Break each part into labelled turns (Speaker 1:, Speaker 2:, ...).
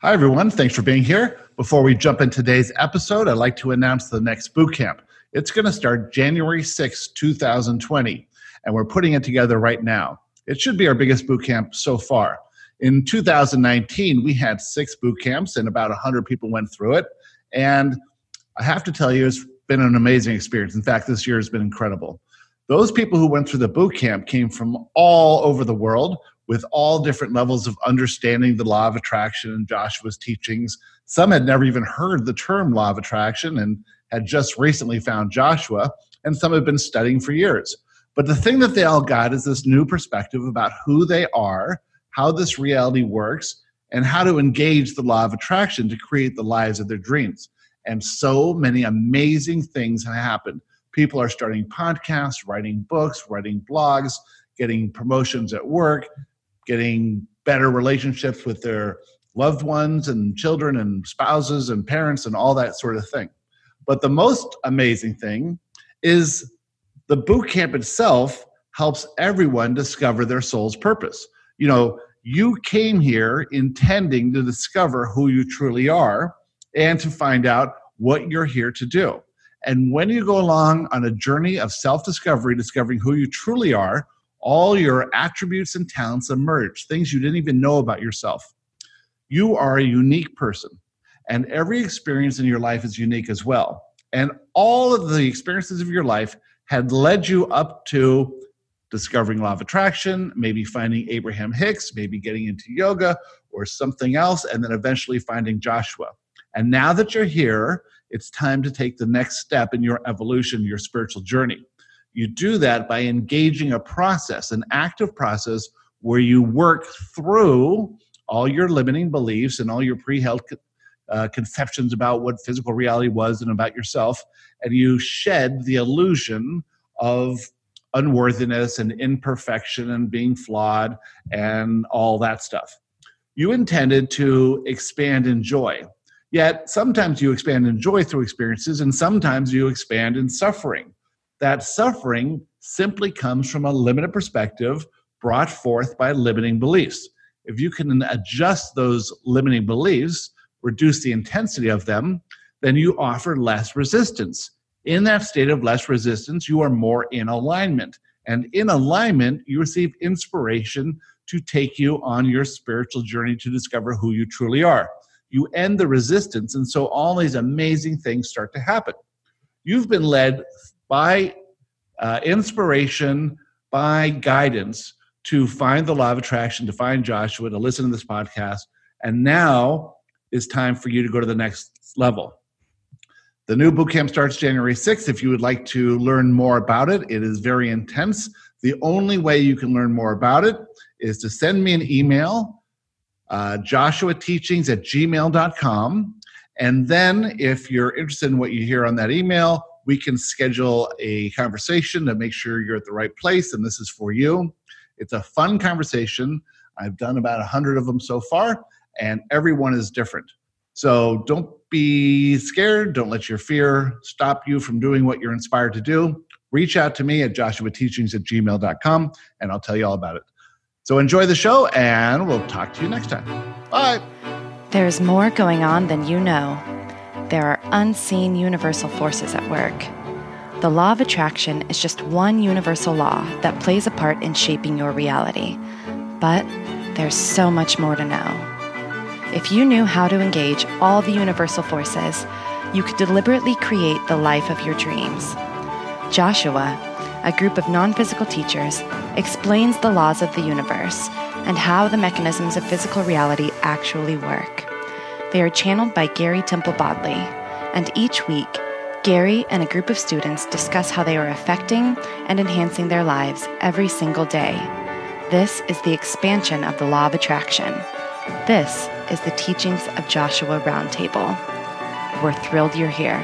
Speaker 1: Hi, everyone. Thanks for being here. Before we jump into today's episode, I'd like to announce the next boot camp. It's going to start January 6, 2020, and we're putting it together right now. It should be our biggest boot camp so far. In 2019, we had six boot camps, and about 100 people went through it. And I have to tell you, it's been an amazing experience. In fact, this year has been incredible. Those people who went through the boot camp came from all over the world with all different levels of understanding the law of attraction and Joshua's teachings. Some had never even heard the term law of attraction and had just recently found Joshua, and some had been studying for years. But the thing that they all got is this new perspective about who they are, how this reality works, and how to engage the law of attraction to create the lives of their dreams. And so many amazing things have happened. People are starting podcasts, writing books, writing blogs, getting promotions at work, getting better relationships with their loved ones and children and spouses and parents and all that sort of thing. But the most amazing thing is the boot camp itself helps everyone discover their soul's purpose. You know, you came here intending to discover who you truly are and to find out what you're here to do. And when you go along on a journey of self discovery, discovering who you truly are, all your attributes and talents emerge, things you didn't even know about yourself. You are a unique person, and every experience in your life is unique as well. And all of the experiences of your life had led you up to discovering law of attraction, maybe finding Abraham Hicks, maybe getting into yoga or something else, and then eventually finding Joshua. And now that you're here, it's time to take the next step in your evolution, your spiritual journey. You do that by engaging a process, an active process where you work through all your limiting beliefs and all your pre held uh, conceptions about what physical reality was and about yourself, and you shed the illusion of unworthiness and imperfection and being flawed and all that stuff. You intended to expand in joy. Yet sometimes you expand in joy through experiences, and sometimes you expand in suffering that suffering simply comes from a limited perspective brought forth by limiting beliefs. If you can adjust those limiting beliefs, reduce the intensity of them, then you offer less resistance. In that state of less resistance, you are more in alignment. And in alignment, you receive inspiration to take you on your spiritual journey to discover who you truly are. You end the resistance, and so all these amazing things start to happen. You've been led by uh, inspiration, by guidance to find the law of attraction, to find Joshua, to listen to this podcast. And now is time for you to go to the next level. The new boot camp starts January 6th. If you would like to learn more about it, it is very intense. The only way you can learn more about it is to send me an email, uh, Joshua Teachings at gmail.com. And then, if you're interested in what you hear on that email, we can schedule a conversation to make sure you're at the right place and this is for you. It's a fun conversation. I've done about a hundred of them so far, and everyone is different. So don't be scared. Don't let your fear stop you from doing what you're inspired to do. Reach out to me at joshuateachings at gmail.com and I'll tell you all about it. So enjoy the show and we'll talk to you next time. Bye.
Speaker 2: There's more going on than you know there are unseen universal forces at work. The law of attraction is just one universal law that plays a part in shaping your reality. But there's so much more to know. If you knew how to engage all the universal forces, you could deliberately create the life of your dreams. Joshua, a group of non physical teachers, explains the laws of the universe and how the mechanisms of physical reality actually work. They are channeled by Gary Temple Bodley, and each week, Gary and a group of students discuss how they are affecting and enhancing their lives every single day. This is the expansion of the law of attraction. This is the teachings of Joshua Roundtable. We're thrilled you're here.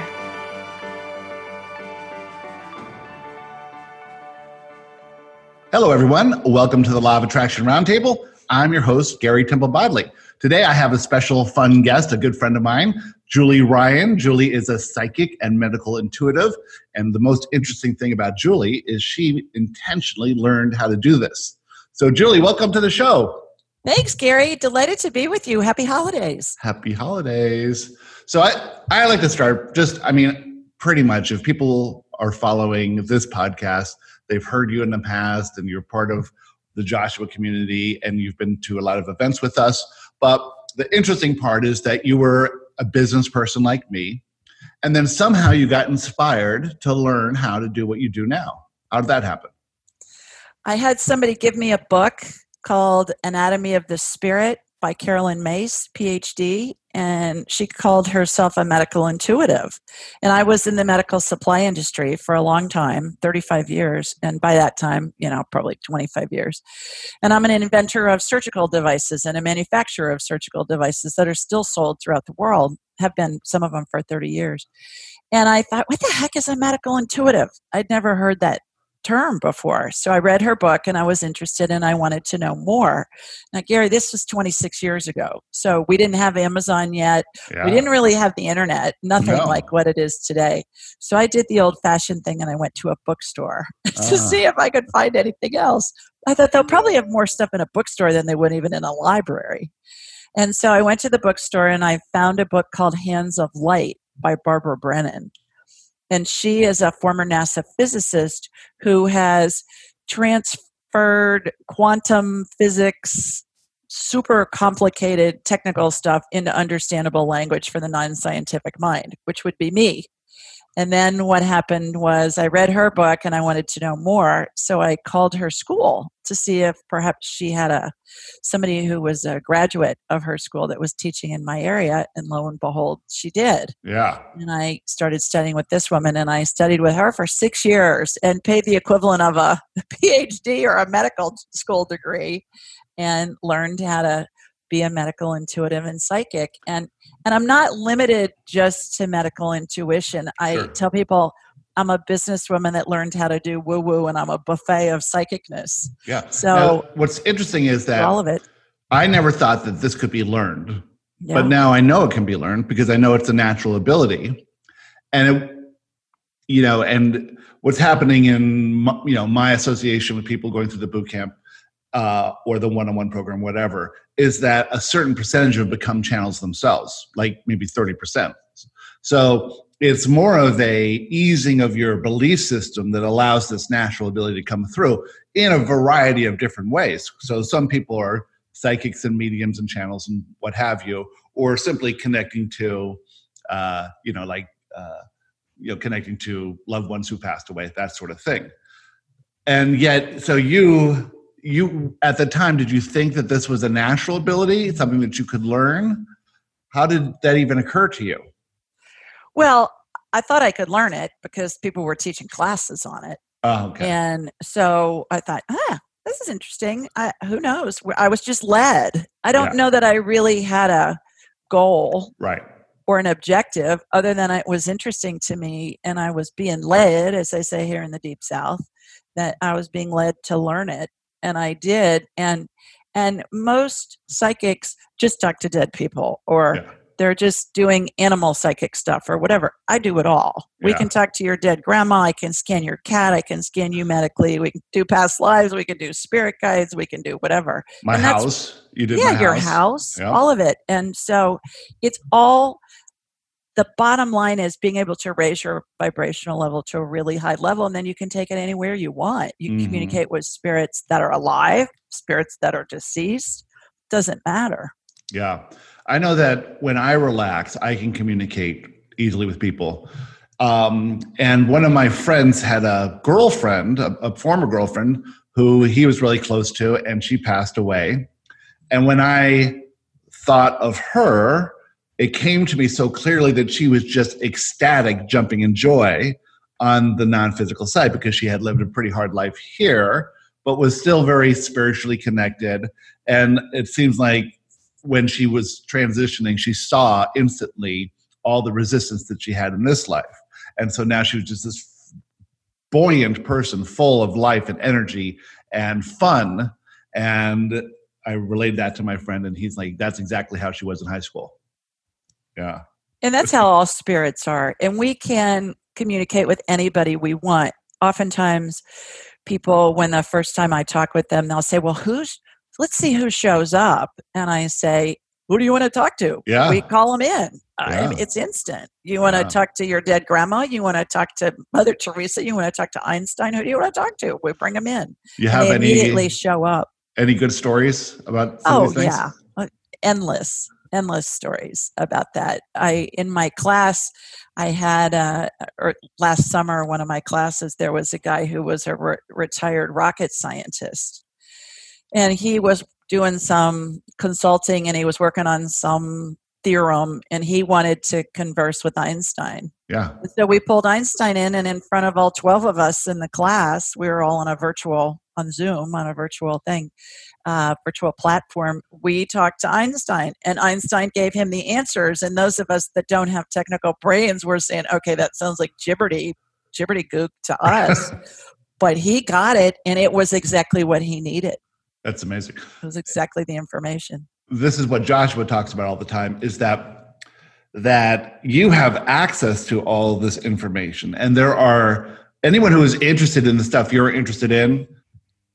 Speaker 1: Hello, everyone. Welcome to the Law of Attraction Roundtable. I'm your host, Gary Temple Bodley. Today, I have a special fun guest, a good friend of mine, Julie Ryan. Julie is a psychic and medical intuitive. And the most interesting thing about Julie is she intentionally learned how to do this. So, Julie, welcome to the show.
Speaker 3: Thanks, Gary. Delighted to be with you. Happy holidays.
Speaker 1: Happy holidays. So I, I like to start just, I mean, pretty much if people are following this podcast, they've heard you in the past and you're part of the Joshua community and you've been to a lot of events with us. But the interesting part is that you were a business person like me. And then somehow you got inspired to learn how to do what you do now. How did that happen?
Speaker 3: I had somebody give me a book called Anatomy of the Spirit by Caroline Myss, PhD, and she called herself a medical intuitive. And I was in the medical supply industry for a long time 35 years. And by that time, you know, probably 25 years. And I'm an inventor of surgical devices and a manufacturer of surgical devices that are still sold throughout the world, have been some of them for 30 years. And I thought, what the heck is a medical intuitive? I'd never heard that term before. So I read her book and I was interested and I wanted to know more. Now, Gary, this was 26 years ago. So we didn't have Amazon yet. Yeah. We didn't really have the internet, nothing no. like what it is today. So I did the old fashioned thing and I went to a bookstore to uh. see if I could find anything else. I thought they'll probably have more stuff in a bookstore than they would even in a library. And so I went to the bookstore and I found a book called Hands of Light by Barbara Brennan. And she is a former NASA physicist who has transferred quantum physics, super complicated technical stuff into understandable language for the non scientific mind, which would be me. And then what happened was I read her book and I wanted to know more. So I called her school to see if perhaps she had a somebody who was a graduate of her school that was teaching in my area. And lo and behold, she did.
Speaker 1: Yeah.
Speaker 3: And I started studying with this woman and I studied with her for six years and paid the equivalent of a PhD or a medical school degree and learned how to be a medical intuitive and psychic. And and i'm not limited just to medical intuition. I sure. tell people i'm a businesswoman that learned how to do woo woo and i'm a buffet of psychicness.
Speaker 1: Yeah.
Speaker 3: So
Speaker 1: now, what's interesting is that
Speaker 3: all of it.
Speaker 1: I never thought that this could be learned yeah. but now i know it can be learned because i know it's a natural ability. And it you know and what's happening in you know my association with people going through the boot camp uh, or the one-on-one program, whatever, is that a certain percentage have become channels themselves, like maybe 30%. So it's more of a easing of your belief system that allows this natural ability to come through in a variety of different ways. So some people are psychics and mediums and channels and what have you, or simply connecting to, uh, you know, like, uh, you know, connecting to loved ones who passed away, that sort of thing. And yet, so you you at the time did you think that this was a natural ability something that you could learn? How did that even occur to you?
Speaker 3: Well i thought i could learn it because people were teaching classes on it.
Speaker 1: Oh, okay.
Speaker 3: and so i thought ah this is interesting. I, who knows? I was just led. I don't yeah. know that i really had a goal
Speaker 1: right.
Speaker 3: or an objective other than it was interesting to me and i was being led as they say here in the deep south that i was being led to learn it and I did. And and most psychics just talk to dead people or yeah. they're just doing animal psychic stuff or whatever. I do it all. Yeah. We can talk to your dead grandma. I can scan your cat. I can scan you medically. We can do past lives. We can do spirit guides. We can do whatever.
Speaker 1: My house. You did
Speaker 3: yeah, your house. Yep. All of it. And so it's all the bottom line is being able to raise your vibrational level to a really high level and then you can take it anywhere you want. You mm-hmm. communicate with spirits that are alive spirits that are deceased doesn't matter.
Speaker 1: Yeah. I know that when i relax i can communicate easily with people. Um, and one of my friends had a girlfriend a, a former girlfriend who he was really close to and she passed away. And when i thought of her it came to me so clearly that she was just ecstatic, jumping in joy on the non physical side because she had lived a pretty hard life here, but was still very spiritually connected. And it seems like when she was transitioning, she saw instantly all the resistance that she had in this life. And so now she was just this buoyant person full of life and energy and fun. And I relayed that to my friend, and he's like, that's exactly how she was in high school. Yeah.
Speaker 3: And that's how all spirits are. And we can communicate with anybody we want. Oftentimes, people, when the first time I talk with them, they'll say, Well, who's let's see who shows up. And I say, who do you want to talk to?
Speaker 1: Yeah.
Speaker 3: We call them in.
Speaker 1: Yeah.
Speaker 3: it's instant. You want to
Speaker 1: Yeah.
Speaker 3: talk to your dead grandma? You want to talk to Mother Teresa? You want to talk to Einstein? Who do you want to talk to? We bring them in.
Speaker 1: You
Speaker 3: And
Speaker 1: have
Speaker 3: they
Speaker 1: any
Speaker 3: immediately show up.
Speaker 1: any good stories about some
Speaker 3: Oh
Speaker 1: of these things?
Speaker 3: yeah, Uh, endless, endless stories about that. I in my class, I had uh, or last summer one of my classes there was a guy who was a re- retired rocket scientist, and he was doing some consulting and he was working on some theorem and he wanted to converse with Einstein.
Speaker 1: Yeah.
Speaker 3: So we pulled Einstein in, and in front of all 12 of us in the class, we were all on a virtual, on Zoom, on a virtual thing, uh, virtual platform. We talked to Einstein, and Einstein gave him the answers. And those of us that don't have technical brains were saying, okay, that sounds like gibberty, gibberty gook to us. but he got it, and it was exactly what he needed.
Speaker 1: That's amazing.
Speaker 3: It was exactly the information.
Speaker 1: This is what Joshua talks about all the time is that that you have access to all this information and there are anyone who is interested in the stuff you're interested in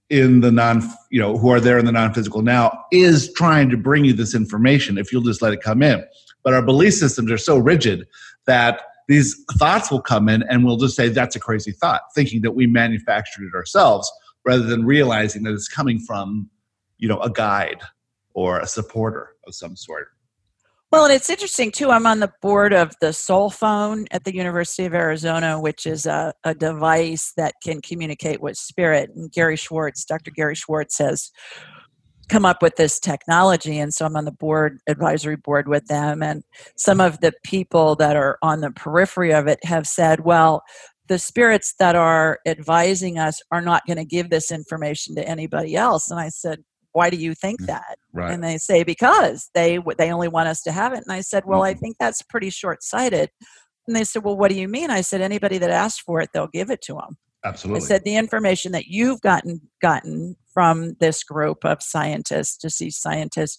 Speaker 1: in the non you know who are there in the non-physical now is trying to bring you this information if you'll just let it come in. But our belief systems are so rigid that these thoughts will come in and we'll just say that's a crazy thought thinking that we manufactured it ourselves rather than realizing that it's coming from you know a guide or a supporter of some sort
Speaker 3: Well, and it's interesting too. I'm on the board of the SoulPhone at the University of Arizona, which is a, a device that can communicate with spirit. And Gary Schwartz, Dr. Gary Schwartz, has come up with this technology. And so I'm on the board, advisory board with them. And some of the people that are on the periphery of it have said, well, the spirits that are advising us are not going to give this information to anybody else. And I said, why do you think that?
Speaker 1: right.
Speaker 3: And they say because they they only want us to have it. And i said well i
Speaker 1: Mhm.
Speaker 3: think that's pretty short-sighted. And they said well what do you mean? I said anybody that asks for it they'll give it to them
Speaker 1: absolutely.
Speaker 3: i said the information that you've gotten gotten from this group of scientists deceased scientists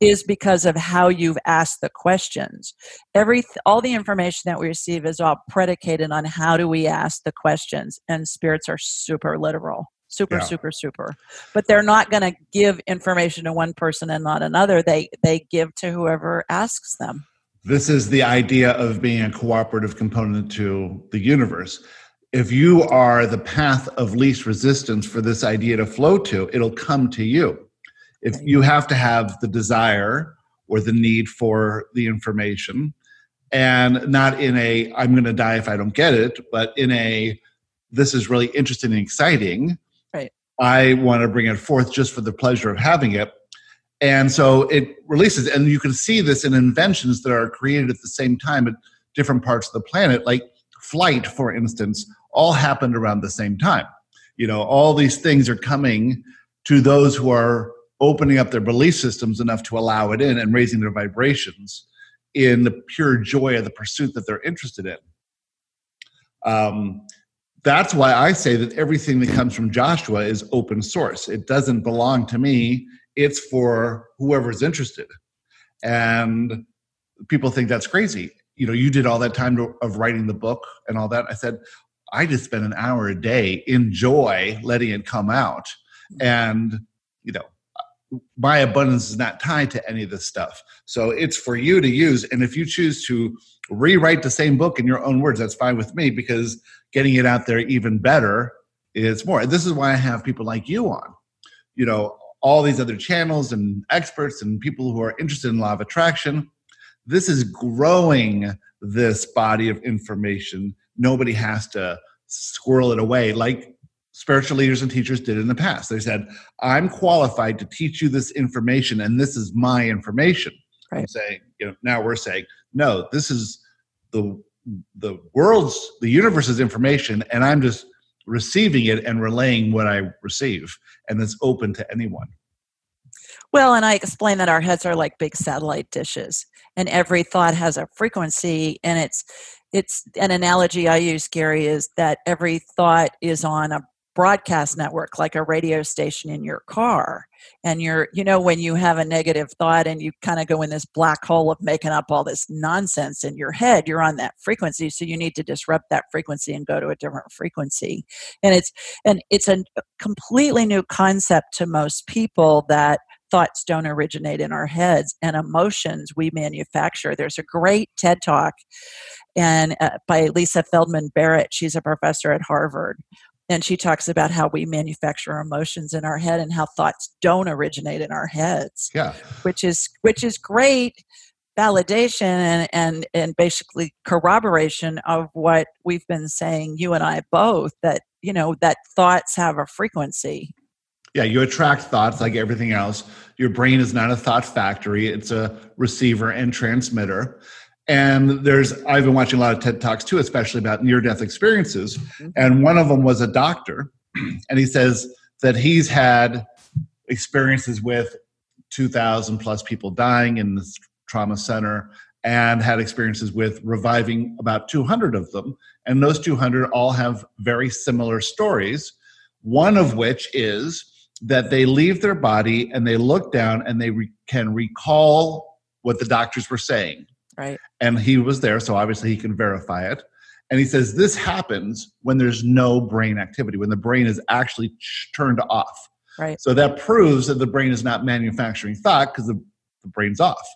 Speaker 3: is because of how you've asked the questions. Every all the information that we receive is all predicated on how do we ask the questions and spirits are super literal super
Speaker 1: Yeah.
Speaker 3: super super. But they're not going to give information to one person and not another. They they give to whoever asks them.
Speaker 1: This is the idea of being a cooperative component to the universe. If you are the path of least resistance for this idea to flow to it'll come to you. If you have to have the desire or the need for the information and not in a i'm going to die if i don't get it but in a this is really interesting and exciting. I want to bring it forth just for the pleasure of having it. And so it releases and you can see this in inventions that are created at the same time at different parts of the planet like flight for instance all happened around the same time. You know all these things are coming to those who are opening up their belief systems enough to allow it in and raising their vibrations in the pure joy of the pursuit that they're interested in. Um, that's why i say that everything that comes from joshua is open source. It doesn't belong to me. It's for whoever's interested. And people think that's crazy. You know you did all that time to, of writing the book and all that. I said i just spend an hour a day enjoy letting it come out. And you know my abundance is not tied to any of this stuff. So it's for you to use. And if you choose to rewrite the same book in your own words that's fine with me because getting it out there even better is more. This is why i have people like you on. You know all these other channels and experts and people who are interested in law of attraction this is growing this body of information. Nobody has to squirrel it away like spiritual leaders and teachers did in the past. They said i'm qualified to teach you this information and this is my information. I'm saying you know now we're saying no this is the the world's the universe's information and i'm just receiving it and relaying what i receive and it's open to anyone.
Speaker 3: Well, and I explain that our heads are like big satellite dishes, and every thought has a frequency, and it's it's an analogy I use, Gary, is that every thought is on a broadcast network, like a radio station in your car, and you're you know when you have a negative thought and you kind of go in this black hole of making up all this nonsense in your head you're on that frequency so you need to disrupt that frequency and go to a different frequency. And it's and it's a completely new concept to most people that thoughts don't originate in our heads and emotions we manufacture. There's a great ted talk and uh, by lisa feldman barrett. She's a professor at harvard and she talks about how we manufacture emotions in our head and how thoughts don't originate in our heads
Speaker 1: yeah.
Speaker 3: which is which is great validation and and and basically corroboration of what we've been saying you and I both that you know that thoughts have a frequency.
Speaker 1: Yeah you attract thoughts like everything else. Your brain is not a thought factory. It's a receiver and transmitter and there's i've been watching a lot of ted talks too especially about near death experiences. Mm-hmm. and one of them was a doctor and he says that he's had experiences with 2000 plus people dying in this trauma center and had experiences with reviving about 200 of them. And those 200 all have very similar stories one of which is that they leave their body and they look down and they re- can recall what the doctors were saying
Speaker 3: Right.
Speaker 1: And he was there, so obviously he can verify it. And he says this happens when there's no brain activity, when the brain is actually turned off.
Speaker 3: Right.
Speaker 1: So that proves that the brain is not manufacturing thought because the, the brain's off.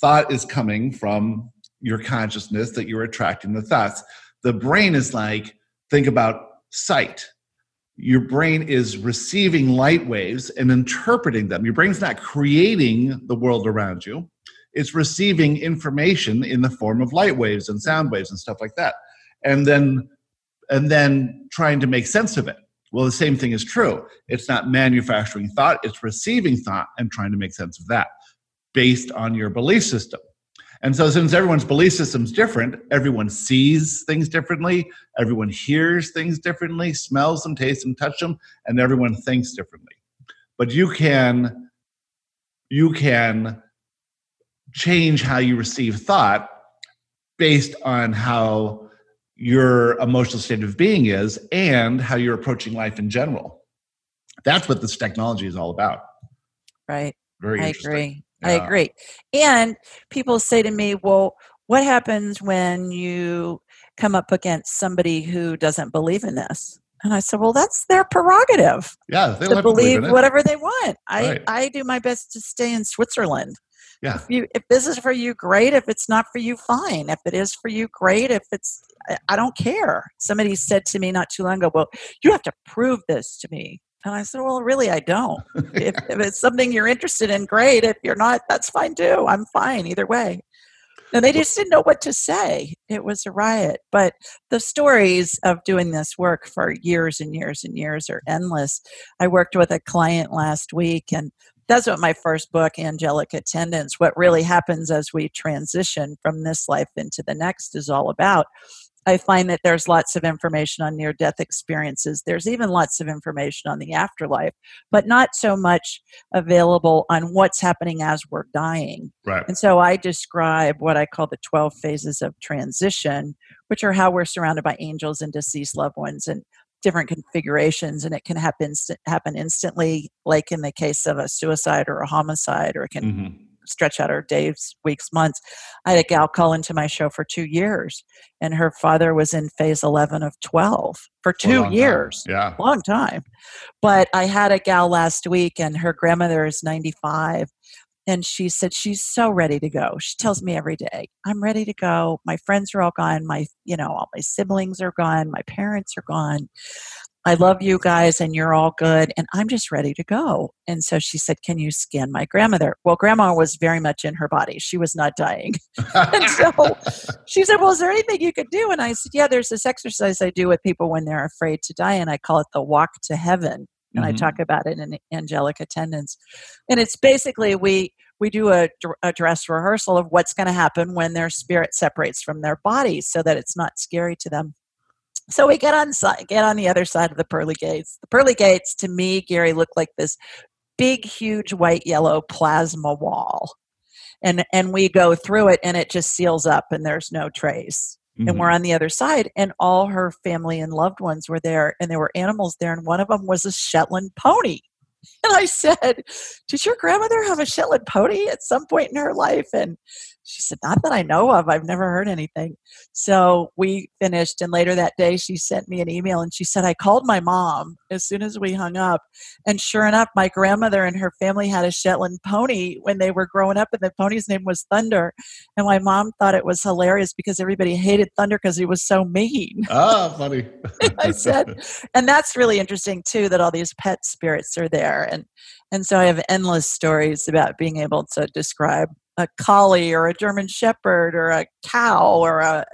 Speaker 1: Thought is coming from your consciousness that you're attracting the thoughts. The brain is like, think about sight. Your brain is receiving light waves and interpreting them. Your brain's not creating the world around you it's receiving information in the form of light waves and sound waves and stuff like that. And then and then trying to make sense of it. Well the same thing is true. It's not manufacturing thought it's receiving thought and trying to make sense of that based on your belief system. And so since everyone's belief system is different everyone sees things differently everyone hears things differently smells them tastes them touch them and everyone thinks differently. But you can you can change how you receive thought based on how your emotional state of being is and how you're approaching life in general. That's what this technology is all about.
Speaker 3: Right.
Speaker 1: Very
Speaker 3: I agree. Yeah. I agree. And people say to me, well, what happens when you come up against somebody who doesn't believe in this? And I said, well, that's their prerogative.
Speaker 1: Yeah,
Speaker 3: they to believe, believe whatever they want. I, right. I do my best to stay in Switzerland.
Speaker 1: Yeah.
Speaker 3: If you if this is for you, great. If it's not for you, fine. If it is for you, great. If it's I don't care. Somebody said to me not too long ago, Well, you have to prove this to me. And I said, Well, really, I don't. if, if it's something you're interested in, great. If you're not, that's fine too. I'm fine either way. And they just didn't know what to say. It was a riot. But the stories of doing this work for years and years and years are endless. I worked with a client last week, and that's what my first book, Angelic Attendants, what really happens as we transition from this life into the next is all about. I find that there's lots of information on near death experiences. There's even lots of information on the afterlife, but not so much available on what's happening as we're dying.
Speaker 1: Right.
Speaker 3: And so I describe what I call the 12 phases of transition, which are how we're surrounded by angels and deceased loved ones and different configurations and it can happen happen instantly like in the case of a suicide or a homicide or it can mm-hmm. stretch out our days weeks months i had a gal call into my show for two years and her father was in phase 11 of 12 for two years
Speaker 1: time. yeah
Speaker 3: long time but i had a gal last week and her grandmother is 95 and she said she's so ready to go. She tells me every day i'm ready to go. My friends are all gone. My you know all my siblings are gone. My parents are gone. I love you guys and you're all good and i'm just ready to go. And so she said can you scan my grandmother? Well grandma was very much in her body. She was not dying. And so she said well is there anything you could do? And i said yeah there's this exercise i do with people when they're afraid to die and i call it the walk to heaven and mm-hmm. I talk about it in angelic attendants. And it's basically we we do a, a dress rehearsal of what's going to happen when their spirit separates from their body, so that it's not scary to them. So we get on get on the other side of the pearly gates. The pearly gates, to me, Gary, look like this big, huge white yellow plasma wall, and and we go through it, and it just seals up, and there's no trace mm-hmm. and we're on the other side and all her family and loved ones were there and there were animals there and one of them was a shetland pony And I said, Did your grandmother have a Shetland pony at some point in her life? And she said, Not that I know of. I've never heard anything. So we finished. And later that day, she sent me an email and she said, I called my mom as soon as we hung up. And sure enough, my grandmother and her family had a Shetland pony when they were growing up, and the pony's name was Thunder. And my mom thought it was hilarious because everybody hated Thunder because he was so mean.
Speaker 1: Ah, funny.
Speaker 3: I said, and that's really interesting too that all these pet spirits are there. And and so I have endless stories about being able to describe a collie or a German shepherd or a cow or a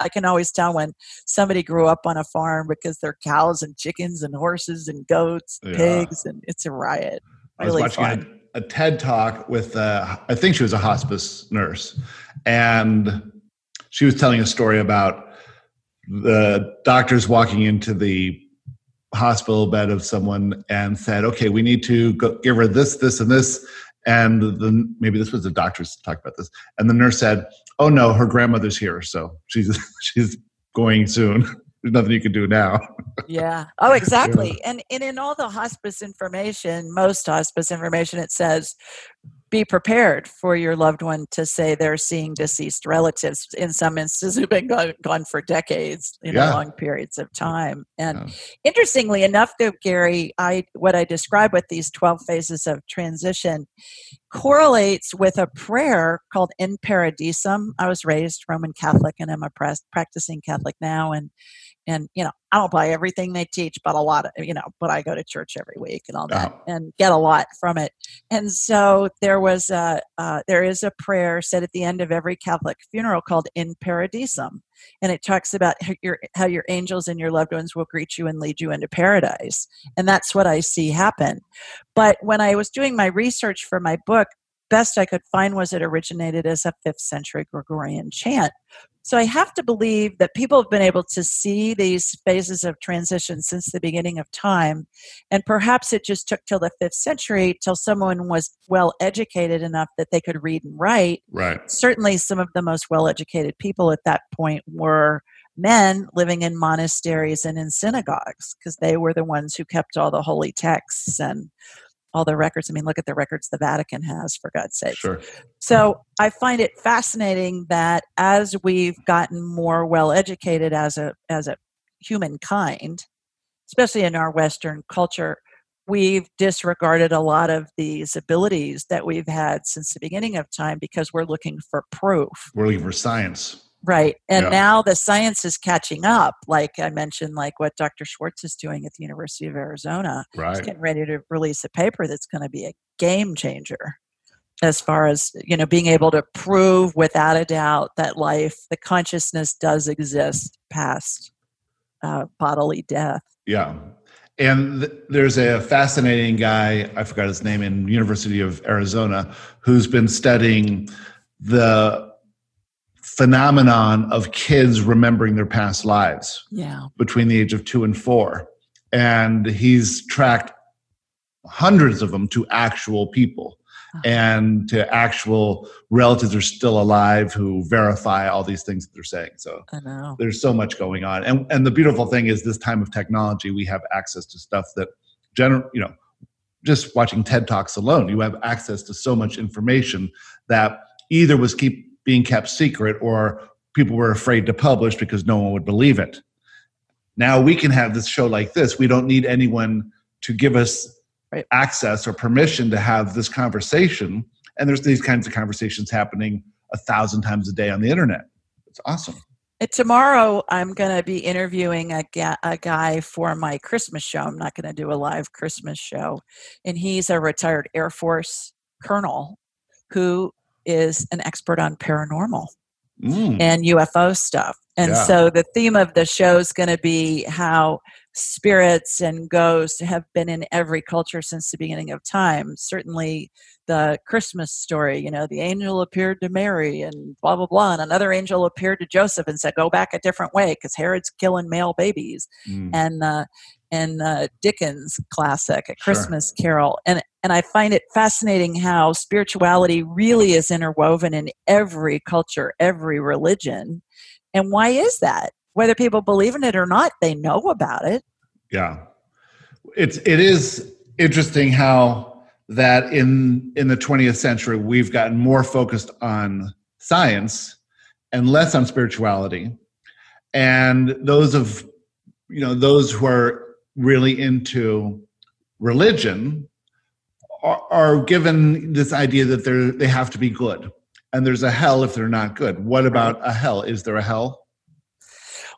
Speaker 3: I can always tell when somebody grew up on a farm because they're cows and chickens and horses and goats, and
Speaker 1: Yeah.
Speaker 3: pigs, and it's a riot.
Speaker 1: I was watching
Speaker 3: fun.
Speaker 1: a, a TED talk with, uh, I think she was a hospice nurse, and she was telling a story about the doctors walking into the hospital bed of someone and said, "Okay, we need to go, give her this, this, and this." And the maybe this was the doctors talk about this, and the nurse said, "Oh no, her grandmother's here, so she's she's going soon. There's nothing you can do now."
Speaker 3: yeah. Oh, exactly. And, and in all the hospice information, most hospice information, it says be prepared for your loved one to say they're seeing deceased relatives. In some instances, who've been gone, gone for decades, you know,
Speaker 1: Yeah.
Speaker 3: long periods of time. And
Speaker 1: Yeah.
Speaker 3: interestingly enough, though, Gary, I what I describe with these twelve phases of transition correlates with a prayer called In Paradisum. I was raised Roman Catholic, and I'm a practicing Catholic now, and and you know i don't buy everything they teach but a lot of you know but i go to church every week and all that
Speaker 1: Oh.
Speaker 3: and get a lot from it and so there was a uh, there is a prayer said at the end of every catholic funeral called in paradisum and it talks about how your how your angels and your loved ones will greet you and lead you into paradise and that's what i see happen but when i was doing my research for my book best i could find was it originated as a 5th century gregorian chant so I have to believe that people have been able to see these phases of transition since the beginning of time. And perhaps it just took till the fifth century till someone was well educated enough that they could read and write.
Speaker 1: Right.
Speaker 3: Certainly, some of the most well educated people at that point were men living in monasteries and in synagogues because they were the ones who kept all the holy texts and all the records. I mean, look at the records the Vatican has, for God's sake.
Speaker 1: Sure.
Speaker 3: So I find it fascinating that as we've gotten more well educated as a as a humankind, especially in our Western culture, we've disregarded a lot of these abilities that we've had since the beginning of time because we're looking for proof.
Speaker 1: We're looking for science.
Speaker 3: Right. And
Speaker 1: Yeah.
Speaker 3: now the science is catching up. Like I mentioned, like what Dr. Schwartz is doing at the University of Arizona. He's getting ready to release a paper that's going to be a game changer as far as you know being able to prove without a doubt that life the consciousness does exist past uh, bodily death
Speaker 1: Yeah. And th- there's a fascinating guy, I forgot his name, in University of Arizona, who's been studying the phenomenon of kids remembering their past lives
Speaker 3: yeah.
Speaker 1: between the age of two and four. And he's tracked hundreds of them to actual people. Uh-huh. And to actual relatives who are still alive who verify all these things that they're saying. So
Speaker 3: i know.
Speaker 1: there's so much going on. And and the beautiful thing is this time of technology we have access to stuff that general you know just watching ted talks alone you have access to so much information that either was keep being kept secret or people were afraid to publish because no one would believe it. Now we can have this show like this. We don't need anyone to give us
Speaker 3: Right.
Speaker 1: access or permission to have this conversation. And there's these kinds of conversations happening a thousand times a day on the internet. It's awesome.
Speaker 3: And tomorrow i'm going to be interviewing a, ga- a guy for my christmas show. I'm not going to do a live christmas show. And he's a retired air force colonel who is an expert on paranormal
Speaker 1: Mm.
Speaker 3: and UFO stuff. And
Speaker 1: Yeah.
Speaker 3: so the theme of the show is going to be how spirits and ghosts have been in every culture since the beginning of time. Certainly the Christmas story, you know, the angel appeared to Mary and blah, blah, blah. And another angel appeared to Joseph and said, go back a different way because Herod's killing male babies
Speaker 1: Mm.
Speaker 3: and uh, and uh, Dickens classic, A
Speaker 1: Sure.
Speaker 3: Christmas Carol, and and I find it fascinating how spirituality really is interwoven in every culture, every religion, and why is that? Whether people believe in it or not, they know about it.
Speaker 1: Yeah, it's it is interesting how that in in the 20th century we've gotten more focused on science and less on spirituality and those of you know those who are really into religion are, are given this idea that they they have to be good and there's a hell if they're not good what about a hell is there a hell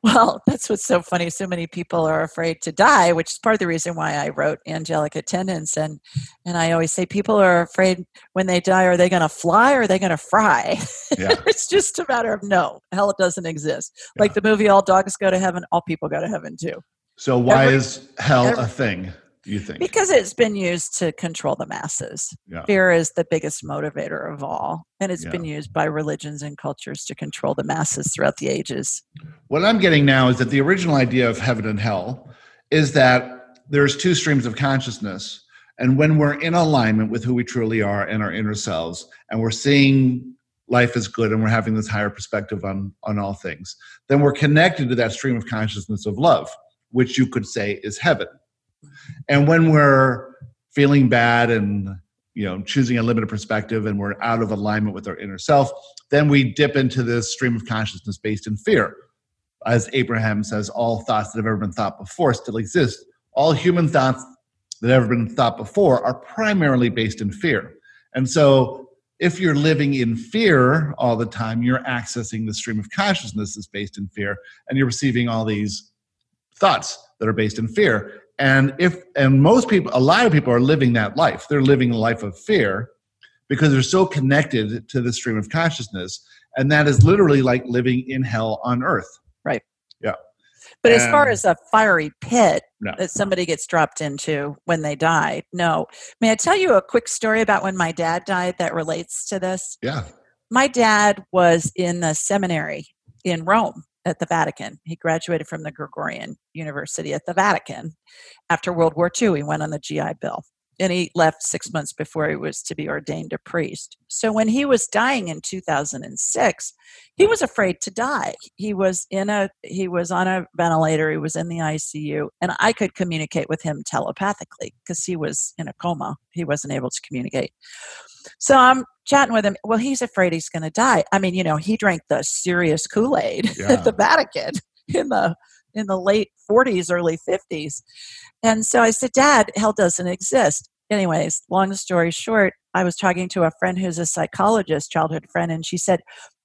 Speaker 3: well, that's what's so funny. So many people are afraid to die, which is part of the reason why I wrote Angelic Attendants. And and I always say people are afraid when they die, are they going to fly or are they going to fry? Yeah. it's just a matter of no, hell doesn't exist. Yeah. Like the movie All Dogs Go to Heaven, all people go to heaven too.
Speaker 1: So why every, is hell every, a thing? you think?
Speaker 3: Because it's been used to control the masses. Yeah. Fear is the biggest motivator of all, and it's yeah. been used by religions and cultures to control the masses throughout the ages.
Speaker 1: What I'm getting now is that the original idea of heaven and hell is that there's two streams of consciousness. And when we're in alignment with who we truly are and our inner selves, and we're seeing life is good and we're having this higher perspective on, on all things, then we're connected to that stream of consciousness of love, which you could say is heaven. And when we're feeling bad and you know choosing a limited perspective and we're out of alignment with our inner self, then we dip into this stream of consciousness based in fear. As Abraham says, all thoughts that have ever been thought before still exist. All human thoughts that have ever been thought before are primarily based in fear. And so if you're living in fear all the time, you're accessing the stream of consciousness that's based in fear, and you're receiving all these thoughts that are based in fear. And if and most people a lot of people are living that life. They're living a life of fear because they're so connected to the stream of consciousness. And that is literally like living in hell on earth.
Speaker 3: Right.
Speaker 1: Yeah.
Speaker 3: But and, as far as a fiery pit no. that somebody gets dropped into when they die no. May i tell you a quick story about when my dad died that relates to this?
Speaker 1: Yeah.
Speaker 3: My dad was in the seminary in rome at the Vatican. He graduated from the Gregorian University at the Vatican. After World War II, he went on the GI Bill. And he left six months before he was to be ordained a priest. So when he was dying in 2006, he was afraid to die. He was in a he was on a ventilator. He was in the ICU, and I could communicate with him telepathically because he was in a coma. He wasn't able to communicate. So I'm chatting with him. Well, he's afraid he's going to die. I mean, you know, he drank the serious Kool Aid yeah. at the Vatican in the in the late 40s, early 50s. And so I said, Dad, hell doesn't exist. Anyways, long story short, I was talking to a friend who's a psychologist, childhood friend, and she said,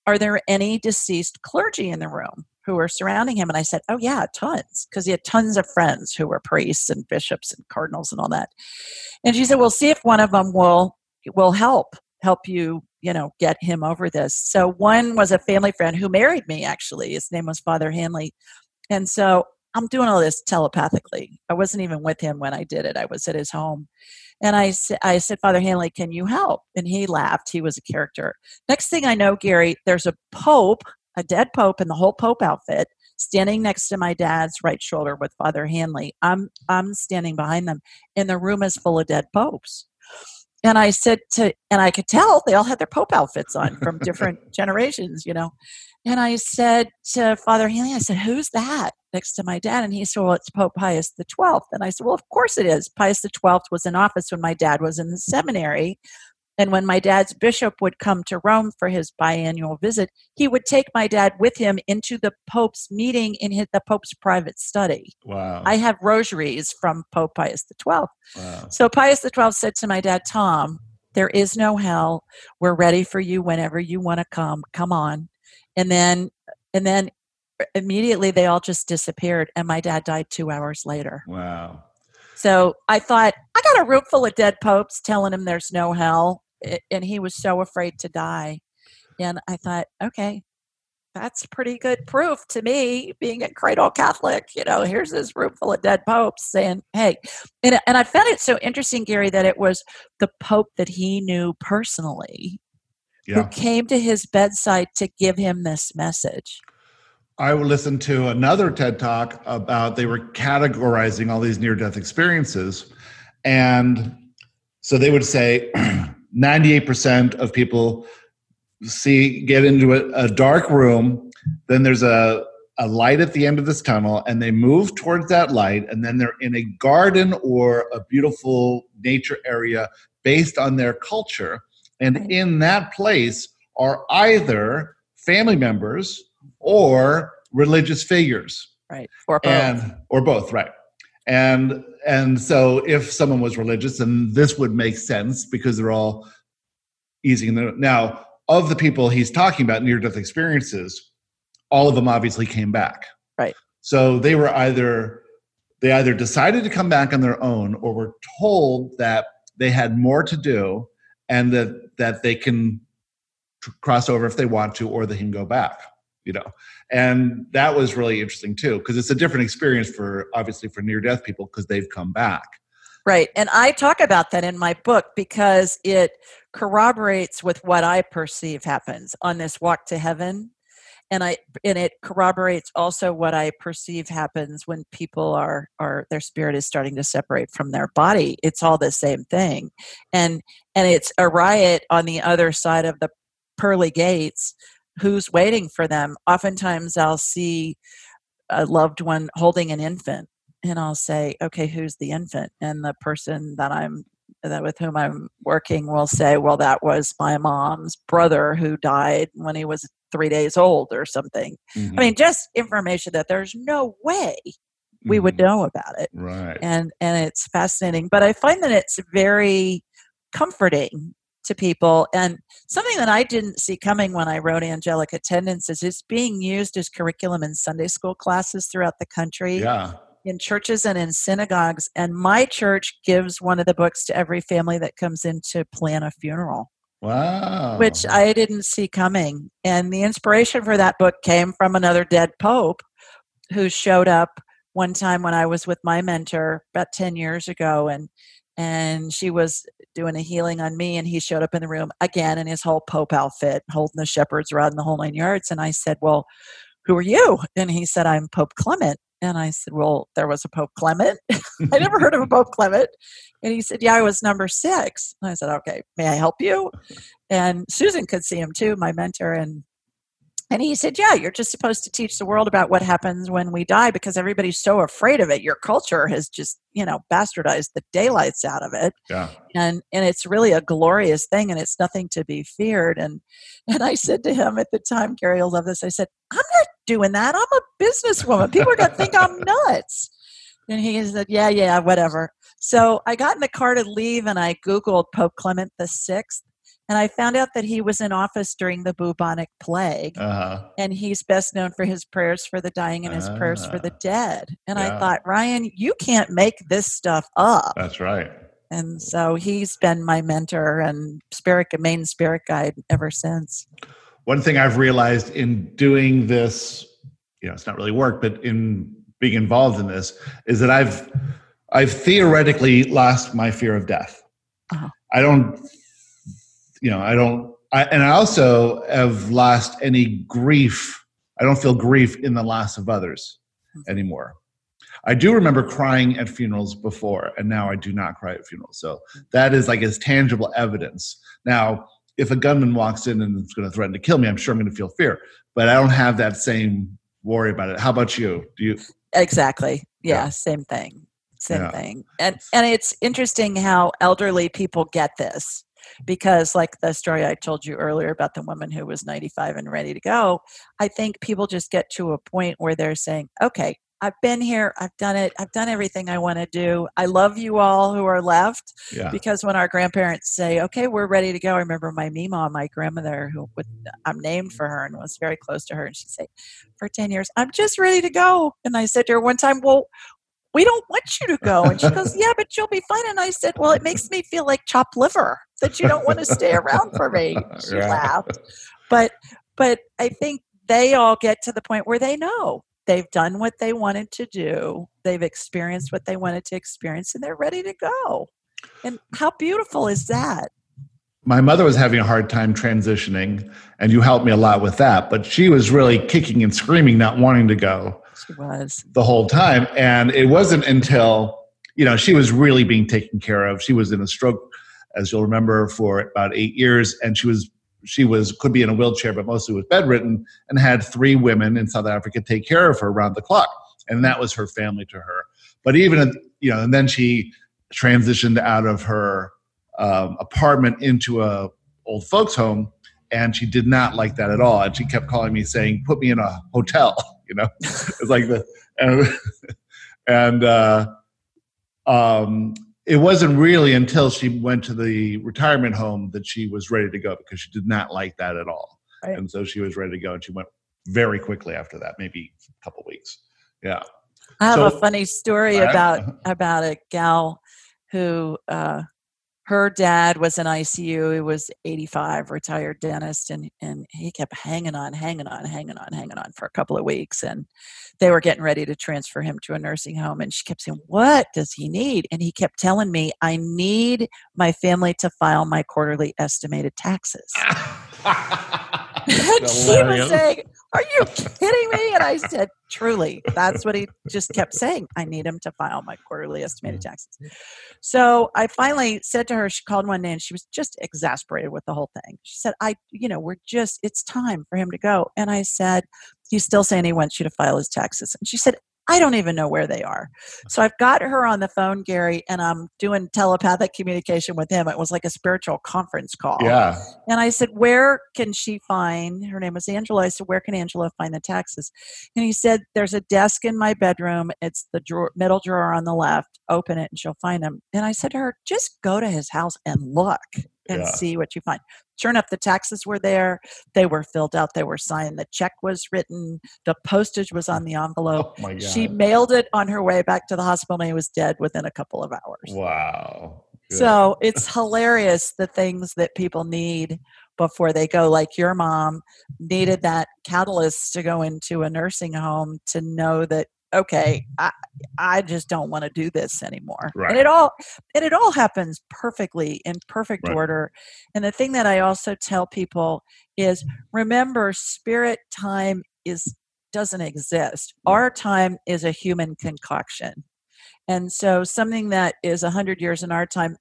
Speaker 3: Are there any deceased clergy in the room who were surrounding him? And I said, Oh, yeah, tons, because he had tons of friends who were priests and bishops and cardinals and all that. And she said, Well, see if one of them will will help help you you know get him over this so one was a family friend who married me actually his name was father hanley and so i'm doing all this telepathically. I wasn't even with him when i did it. I was at his home. And i, I said father hanley can you help? And he laughed. He was a character. Next thing i know gary there's a pope a dead pope in the whole pope outfit standing next to my dad's right shoulder with father hanley. I'm i'm standing behind them and the room is full of dead popes. And I said to, and I could tell they all had their Pope outfits on from different generations, you know. And I said to Father Hanley, I said, Who's that next to my dad? And he said, Well, it's Pope Pius the Twelfth. And I said, Well, of course it is. Pius the Twelfth was in office when my dad was in the seminary. And when my dad's bishop would come to Rome for his biannual visit, he would take my dad with him into the Pope's meeting in his, the Pope's private study.
Speaker 1: Wow.
Speaker 3: I have rosaries from Pope Pius XII. Wow. So Pius XII said to my dad, Tom, there is no hell. We're ready for you whenever you want to come. Come on. And then, and then immediately they all just disappeared. And my dad died two hours later.
Speaker 1: Wow.
Speaker 3: So I thought, I got a room full of dead popes telling him there's no hell and he was so afraid to die. And I thought, okay, that's pretty good proof to me, being a cradle Catholic. You know, here's this room full of dead popes saying, hey. And, and I found it so interesting, Gary, that it was the Pope that he knew personally yeah. who came to his bedside to give him this message.
Speaker 1: I listened to another TED talk about they were categorizing all these near death experiences. And so they would say 98% of people see get into a, a dark room then there's a, a light at the end of this tunnel and they move towards that light and then they're in a garden or a beautiful nature area based on their culture and
Speaker 3: Right.
Speaker 1: in that place are either family members or religious figures
Speaker 3: Right. Or both.
Speaker 1: and or both right and and so if someone was religious then this would make sense because they're all easy now of the people he's talking about near death experiences all of them obviously came back
Speaker 3: Right.
Speaker 1: so they were either they either decided to come back on their own or were told that they had more to do and that that they can cross over if they want to or they can go back you know and that was really interesting too because it's a different experience for obviously for near death people because they've come back
Speaker 3: Right. And I talk about that in my book because it corroborates with what I perceive happens on this walk to heaven. And I and it corroborates also what I perceive happens when people are are their spirit is starting to separate from their body. It's all the same thing. And and it's a riot on the other side of the pearly gates who's waiting for them. Oftentimes I'll see a loved one holding an infant and I'll say, okay, who's the infant? And the person that I'm that with whom I'm working will say, well, that was my mom's brother who died when he was three days old or something.
Speaker 1: Mm-hmm.
Speaker 3: I mean, just information that there's no way we would
Speaker 1: Mhm.
Speaker 3: know about it.
Speaker 1: right
Speaker 3: And and it's fascinating. But I find that it's very comforting to people and something that I didn't see coming when I wrote Angelic Attendants is it's being used as curriculum in Sunday school classes throughout the country
Speaker 1: yeah
Speaker 3: in churches and in synagogues. And my church gives one of the books to every family that comes in to plan a funeral,
Speaker 1: wow
Speaker 3: which I didn't see coming. And the inspiration for that book came from another dead pope who showed up one time when I was with my mentor about 10 years ago. And and she was doing a healing on me and he showed up in the room again in his whole pope outfit holding the shepherd's rod and the whole nine yards and i said well who are you and he said i'm pope clement and i said well there was a pope clement. I never heard of a pope clement. And he said yeah i was number six. And i said okay may i help you? And susan could see him too my mentor and and he said yeah you're just supposed to teach the world about what happens when we die because everybody's so afraid of it. Your culture has just you know bastardized the daylights out of it.
Speaker 1: Yeah.
Speaker 3: And and it's really a glorious thing and it's nothing to be feared. And and i said to him at the time gary will love this i said i'm not doing that. I'm a businesswoman. People are going to think i'm nuts. And he said yeah yeah whatever. So i got in the car to leave and i googled pope clement the sixth and i found out that he was in office during the bubonic plague
Speaker 1: uh-huh.
Speaker 3: and he's best known for his prayers for the dying and his prayers for the
Speaker 1: Ah.
Speaker 3: dead. And i thought ryan you can't make this stuff up.
Speaker 1: That's right.
Speaker 3: And so he's been my mentor and spirit main spirit guide ever since
Speaker 1: one thing I've realized in doing this, you know, it's not really work, but in being involved in this, is that I've I've theoretically lost my fear of death.
Speaker 3: Uh-huh.
Speaker 1: I don't, you know, I don't, I, and I also have lost any grief. I don't feel grief in the loss of others anymore. I do remember crying at funerals before, and now I do not cry at funerals. So that is like as tangible evidence. Now, if a gunman walks in and is going to threaten to kill me, I'm sure I'm going to feel fear, but I don't have that same worry about it. How about you? Do you?
Speaker 3: exactly yeah,
Speaker 1: Yeah.
Speaker 3: same thing same
Speaker 1: Yeah.
Speaker 3: thing and and it's interesting how elderly people get this because like the story i told you earlier about the woman who was 95 and ready to go i think people just get to a point where they're saying okay i've been here i've done it i've done everything i want to do i love you all who are left
Speaker 1: Yeah.
Speaker 3: because when our grandparents say, "Okay, we're ready to go," I remember my Mima, my grandmother, who would, I'm named for her and was very close to her, and she'd say, "For ten years, I'm just ready to go." And I said to her one time, "Well." We don't want you to go. And she goes, Yeah, but you'll be fine. And I said, Well, it makes me feel like chopped liver that you don't want to stay around for me. She
Speaker 1: Right.
Speaker 3: laughed. But but I think they all get to the point where they know they've done what they wanted to do, they've experienced what they wanted to experience, and they're ready to go. And how beautiful is that?
Speaker 1: My mother was having a hard time transitioning, and you helped me a lot with that. But she was really kicking and screaming, not wanting to go.
Speaker 3: She was.
Speaker 1: the whole time. And it wasn't until, you know, she was really being taken care of. She was in a stroke, as you'll remember, for about eight years. And she was she was could be in a wheelchair, but mostly was bedridden, and had three women in South Africa take care of her around the clock, and that was her family to her. But even you know, and then she transitioned out of her um, apartment into a old folks home, and she did not like that at all. And she kept calling me saying, "Put me in a hotel," you know. it's like the and, and uh, um, it wasn't really until she went to the retirement home that she was ready to go because she did not like that at all. Right. And so she was ready to go, and she went very quickly after that, maybe a couple weeks. Yeah.
Speaker 3: I have so, a funny story about about a gal who uh, her dad was in ICU. He was 85, retired dentist, and and he kept hanging on, hanging on, hanging on, hanging on for a couple of weeks. And they were getting ready to transfer him to a nursing home. And she kept saying, "What does he need?" And he kept telling me, "I need my family to file my quarterly estimated taxes." and she was saying, Are you kidding me? And I said, Truly, that's what he just kept saying. I need him to file my quarterly estimated taxes. So I finally said to her, she called one day and she was just exasperated with the whole thing. She said, I, you know, we're just, it's time for him to go. And I said, He's still saying he wants you to file his taxes. And she said, I don't even know where they are. So I've got her on the phone, Gary, and I'm doing telepathic communication with him. It was like a spiritual conference call.
Speaker 1: Yeah.
Speaker 3: And I said, Where can she find? Her name was Angela. I said, Where can Angela find the taxes? And he said, There's a desk in my bedroom. It's the drawer, middle drawer on the left. Open it and she'll find them. And I said to her, Just go to his house and look and yeah. see what you find. Sure enough, the taxes were there. They were filled out. They were signed. The check was written. The postage was on the envelope.
Speaker 1: Oh
Speaker 3: she mailed it on her way back to the hospital and he was dead within a couple of hours.
Speaker 1: Wow.
Speaker 3: Good. So it's hilarious the things that people need before they go. Like your mom needed that catalyst to go into a nursing home to know that okay i i just don't want to do this anymore
Speaker 1: right.
Speaker 3: and it all and it all happens perfectly in perfect right. order and the thing that i also tell people is remember spirit time is doesn't exist mm. our time is a human concoction and so something that is 100 years in our time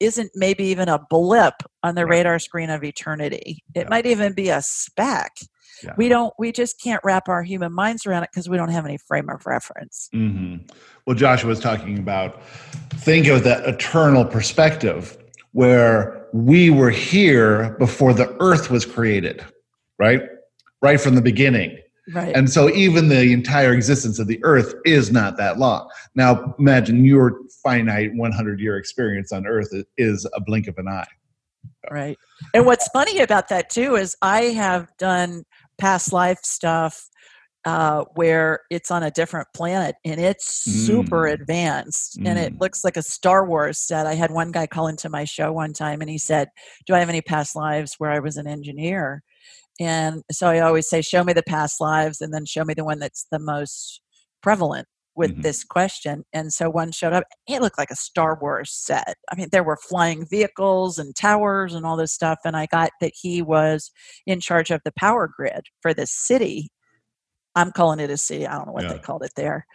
Speaker 3: isn't maybe even a blip on the radar screen of eternity it yeah. might even be a speck yeah. we don't we just can't wrap our human minds around it because we don't have any frame of reference
Speaker 1: mm-hmm. well joshua was talking about think of that eternal perspective where we were here before the earth was created right right from the beginning
Speaker 3: Right.
Speaker 1: And so even the entire existence of the earth is not that long. Now imagine your finite 100 year experience on earth is a blink of an eye.
Speaker 3: Right. And what's funny about that too is I have done past life stuff uh, where it's on a different planet and it's super mm. advanced mm. and it mm. looks like a Star Wars set. I had one guy call into my show one time and he said, Do I have any past lives where I was an engineer? And so I always say, Show me the past lives and then show me the one that's the most prevalent with mm-hmm. this question. And so one showed up, it looked like a Star Wars set. I mean, there were flying vehicles and towers and all this stuff. And I got that he was in charge of the power grid for this city. I'm calling it a city. I don't know what yeah. they called it there.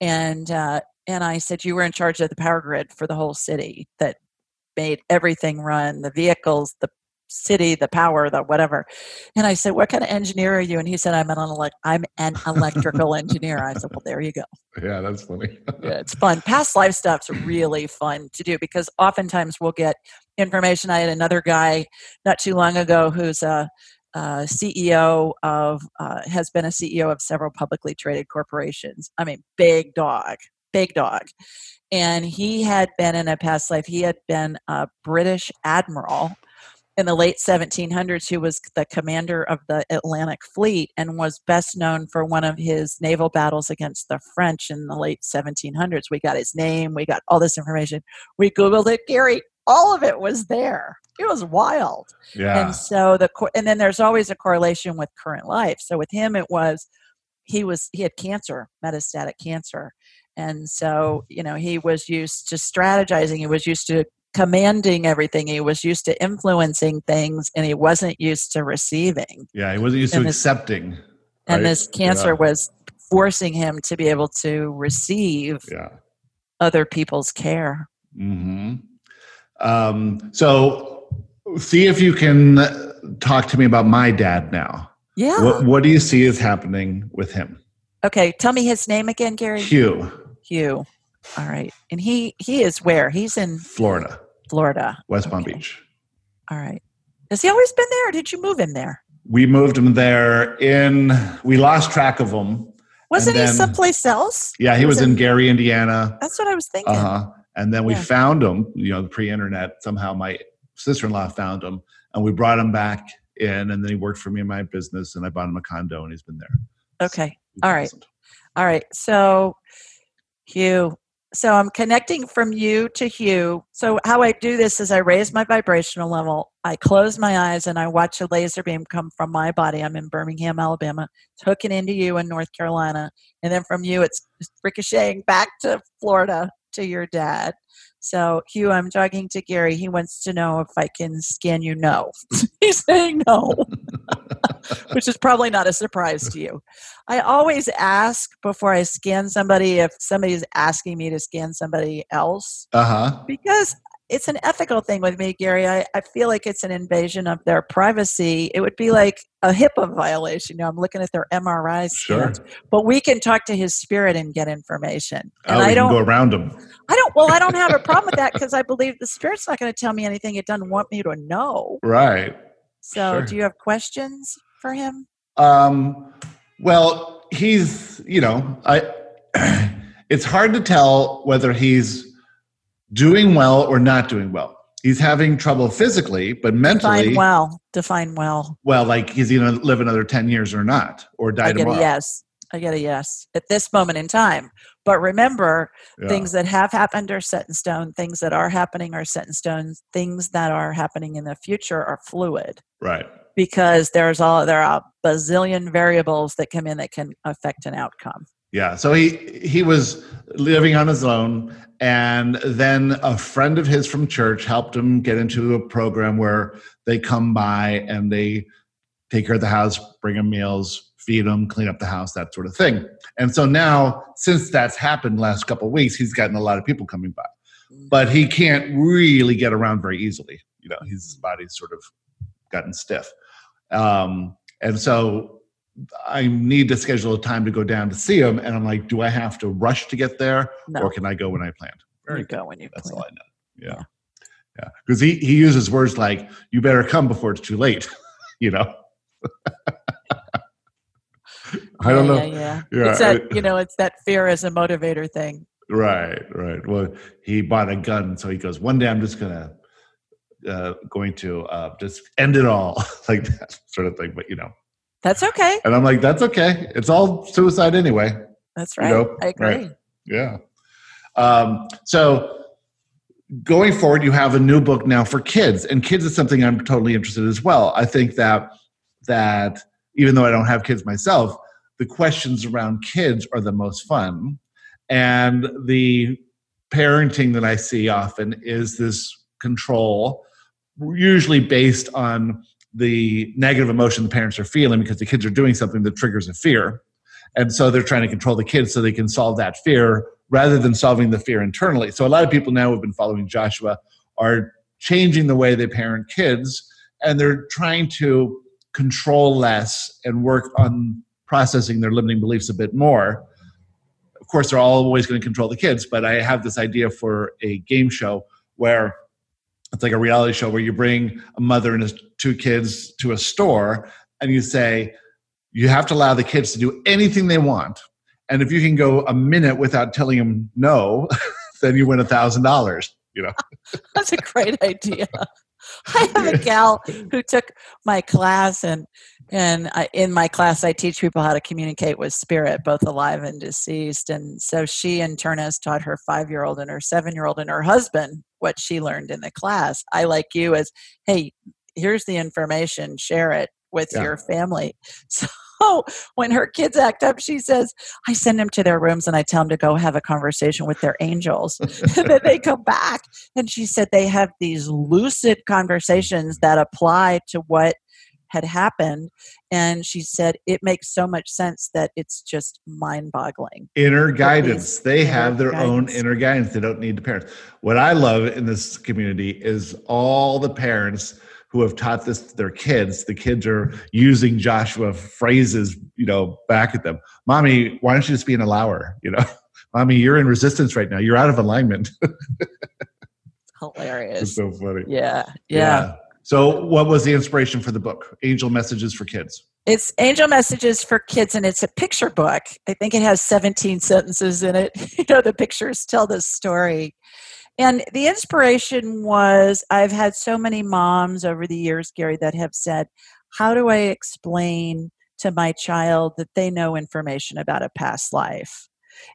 Speaker 3: And uh, and I said, You were in charge of the power grid for the whole city that made everything run the vehicles, the city, the power, the whatever. And I said, "What kind of engineer are you?" And he said, "I'm an elect- I'm an electrical engineer." I said, "Well, there you go."
Speaker 1: Yeah, that's funny.
Speaker 3: yeah, it's fun. Past life stuff's really fun to do because oftentimes we'll get information. I had another guy not too long ago who's a uh, CEO of uh, has been a CEO of several publicly traded corporations. I mean, big dog, big dog. And he had been in a past life. He had been a British admiral in the late 1700s who was the commander of the Atlantic Fleet and was best known for one of his naval battles against the French in the late 1700s. We got his name, we got all this information. We Googled it, Gary, all of it was there. It was wild.
Speaker 1: Yeah.
Speaker 3: And so the and then there's always a correlation with current life. So with him it was he was he had cancer, metastatic cancer. And so, you know, he was used to strategizing. He was used to commanding everything. He was used to influencing things and he wasn't used to receiving.
Speaker 1: Yeah, he wasn't used and to this, accepting. Right?
Speaker 3: And this cancer yeah. was forcing him to be able to receive
Speaker 1: yeah.
Speaker 3: other people's care.
Speaker 1: Mm-hmm. Um, so see if you can talk to me about my dad now.
Speaker 3: Yeah.
Speaker 1: What, what do you see is happening with him?
Speaker 3: Okay. Tell me his name again, Gary.
Speaker 1: Hugh,
Speaker 3: Hugh. All right. And he he is where? He's in
Speaker 1: Florida,
Speaker 3: Florida.
Speaker 1: West Palm
Speaker 3: Okay.
Speaker 1: Beach.
Speaker 3: All right. Has he always been there or did you move him there?
Speaker 1: We moved him there in, we lost track of him.
Speaker 3: Wasn't he someplace else?
Speaker 1: Yeah, he
Speaker 3: Was
Speaker 1: was
Speaker 3: it-
Speaker 1: in Gary, Indiana.
Speaker 3: That's what I was thinking.
Speaker 1: Uh huh. And then we
Speaker 3: Yeah.
Speaker 1: found him, you know, pre internet. Somehow my sister in law found him and we brought him back in. And then he worked for me in my business and I bought him a condo and he's been there.
Speaker 3: Okay. All right. All right. So, Hugh. So I'm connecting from you to Hugh. So how I do this is I raise my vibrational level. I close my eyes and I watch a laser beam come from my body. I'm in Birmingham, Alabama. It's hooking into you in North Carolina, and then from you, it's ricocheting back to Florida to your dad. So Hugh, I'm talking to Gary. He wants to know if I can scan you. No, he's saying no. which is probably not a surprise to you. I always ask before I scan somebody if somebody's asking me to scan somebody else
Speaker 1: Uh huh.
Speaker 3: because it's an ethical thing with me, Gary. I, I feel like it's an invasion of their privacy. It would be like a HIPAA violation. You know, I'm looking at their MRI
Speaker 1: Sure.
Speaker 3: but we can talk to his spirit and get information. And
Speaker 1: oh,
Speaker 3: I don't,
Speaker 1: go around him.
Speaker 3: I don't. Well, I don't have a problem with that because I believe the spirit's not going to tell me anything it doesn't want me to know.
Speaker 1: Right.
Speaker 3: So,
Speaker 1: Sure.
Speaker 3: do you have questions for him?
Speaker 1: Um, well, he's, you know, I, it's hard to tell whether he's doing well or not doing well. He's having trouble physically, but mentally,
Speaker 3: Define well. Define well.
Speaker 1: well, like he's going to live another 10 years or not, or die
Speaker 3: I get
Speaker 1: tomorrow.
Speaker 3: a yes. I get a yes at this moment in time. But remember,
Speaker 1: Yeah.
Speaker 3: things that have happened are set in stone. Things that are happening are set in stone. Things that are happening in the future are fluid
Speaker 1: Right.
Speaker 3: because there's all there are a bazillion variables that come in that can affect an outcome.
Speaker 1: Yeah. So he he was living on his own, and then a friend of his from church helped him get into a program where they come by and they take care of the house, bring him meals, feed him, clean up the house, that sort of thing. And so now, since that's happened last couple of weeks, he's gotten a lot of people coming by, but he can't really get around very easily. You know, his body's sort of gotten stiff, um, and so I need to schedule a time to go down to see him. And I'm like, do I have to rush to get there,
Speaker 3: No,
Speaker 1: or can I go when I planned? Very
Speaker 3: you go when you
Speaker 1: That's
Speaker 3: plan.
Speaker 1: all I know. Yeah. Yeah. Because he, he uses words like, you better come before it's too late. you know? I don't
Speaker 3: Yeah,
Speaker 1: know.
Speaker 3: Yeah, yeah.
Speaker 1: Yeah,
Speaker 3: it's that you know, it's that fear as a motivator thing.
Speaker 1: Right, right. Well, he bought a gun, so he goes, one day I'm just gonna uh, going to uh, just end it all, like that sort of thing. But you know,
Speaker 3: That's okay.
Speaker 1: and I'm like, that's okay. It's all suicide anyway.
Speaker 3: That's
Speaker 1: You
Speaker 3: right.
Speaker 1: know,
Speaker 3: I agree.
Speaker 1: right. Yeah. Um, so going forward, you have a new book now for kids, and kids is something I'm totally interested in as well. I think that that even though I don't have kids myself, the questions around kids are the most fun, and the parenting that I see often is this control, usually based on the negative emotion the parents are feeling because the kids are doing something that triggers a fear. And so they're trying to control the kids so they can solve that fear rather than solving the fear internally. So a lot of people now who've been following Joshua are changing the way they parent kids and they're trying to control less and work on processing their limiting beliefs a bit more. Of course, they're always going to control the kids, but I have this idea for a game show where it's like a reality show where you bring a mother and two kids to a store and you say, you have to allow the kids to do anything they want. And if you can go a minute without telling them no, then you win a thousand dollars. You know,
Speaker 3: That's a great idea. I have a gal who took my class, and and I, in my class, I teach people how to communicate with spirit, both alive and deceased. And so she, in turn, has taught her five-year-old and her seven-year-old and her husband what she learned in the class. I like you as, hey, here's the information, share it with
Speaker 1: Yeah.
Speaker 3: your family. So when her kids act up, she says, I send them to their rooms and I tell them to go have a conversation with their angels. and then they come back and she said they have these lucid conversations that apply to what had happened and she said it makes so much sense that it's just mind-boggling
Speaker 1: inner
Speaker 3: these
Speaker 1: guidance. They
Speaker 3: inner
Speaker 1: have their own inner guidance. They don't need the parents. What I love in this community is all the parents who have taught this to their kids. The kids are using Joshua phrases, you know, back at them. Mommy, why don't you just be an allower? You know, mommy, you're in resistance right now. You're out of alignment.
Speaker 3: Hilarious.
Speaker 1: it's so funny.
Speaker 3: Yeah, yeah.
Speaker 1: So, what was the inspiration for the book, Angel Messages for Kids?
Speaker 3: It's Angel Messages for Kids, and it's a picture book. I think it has 17 sentences in it. You know, the pictures tell the story. And the inspiration was I've had so many moms over the years, Gary, that have said, How do I explain to my child that they know information about a past life?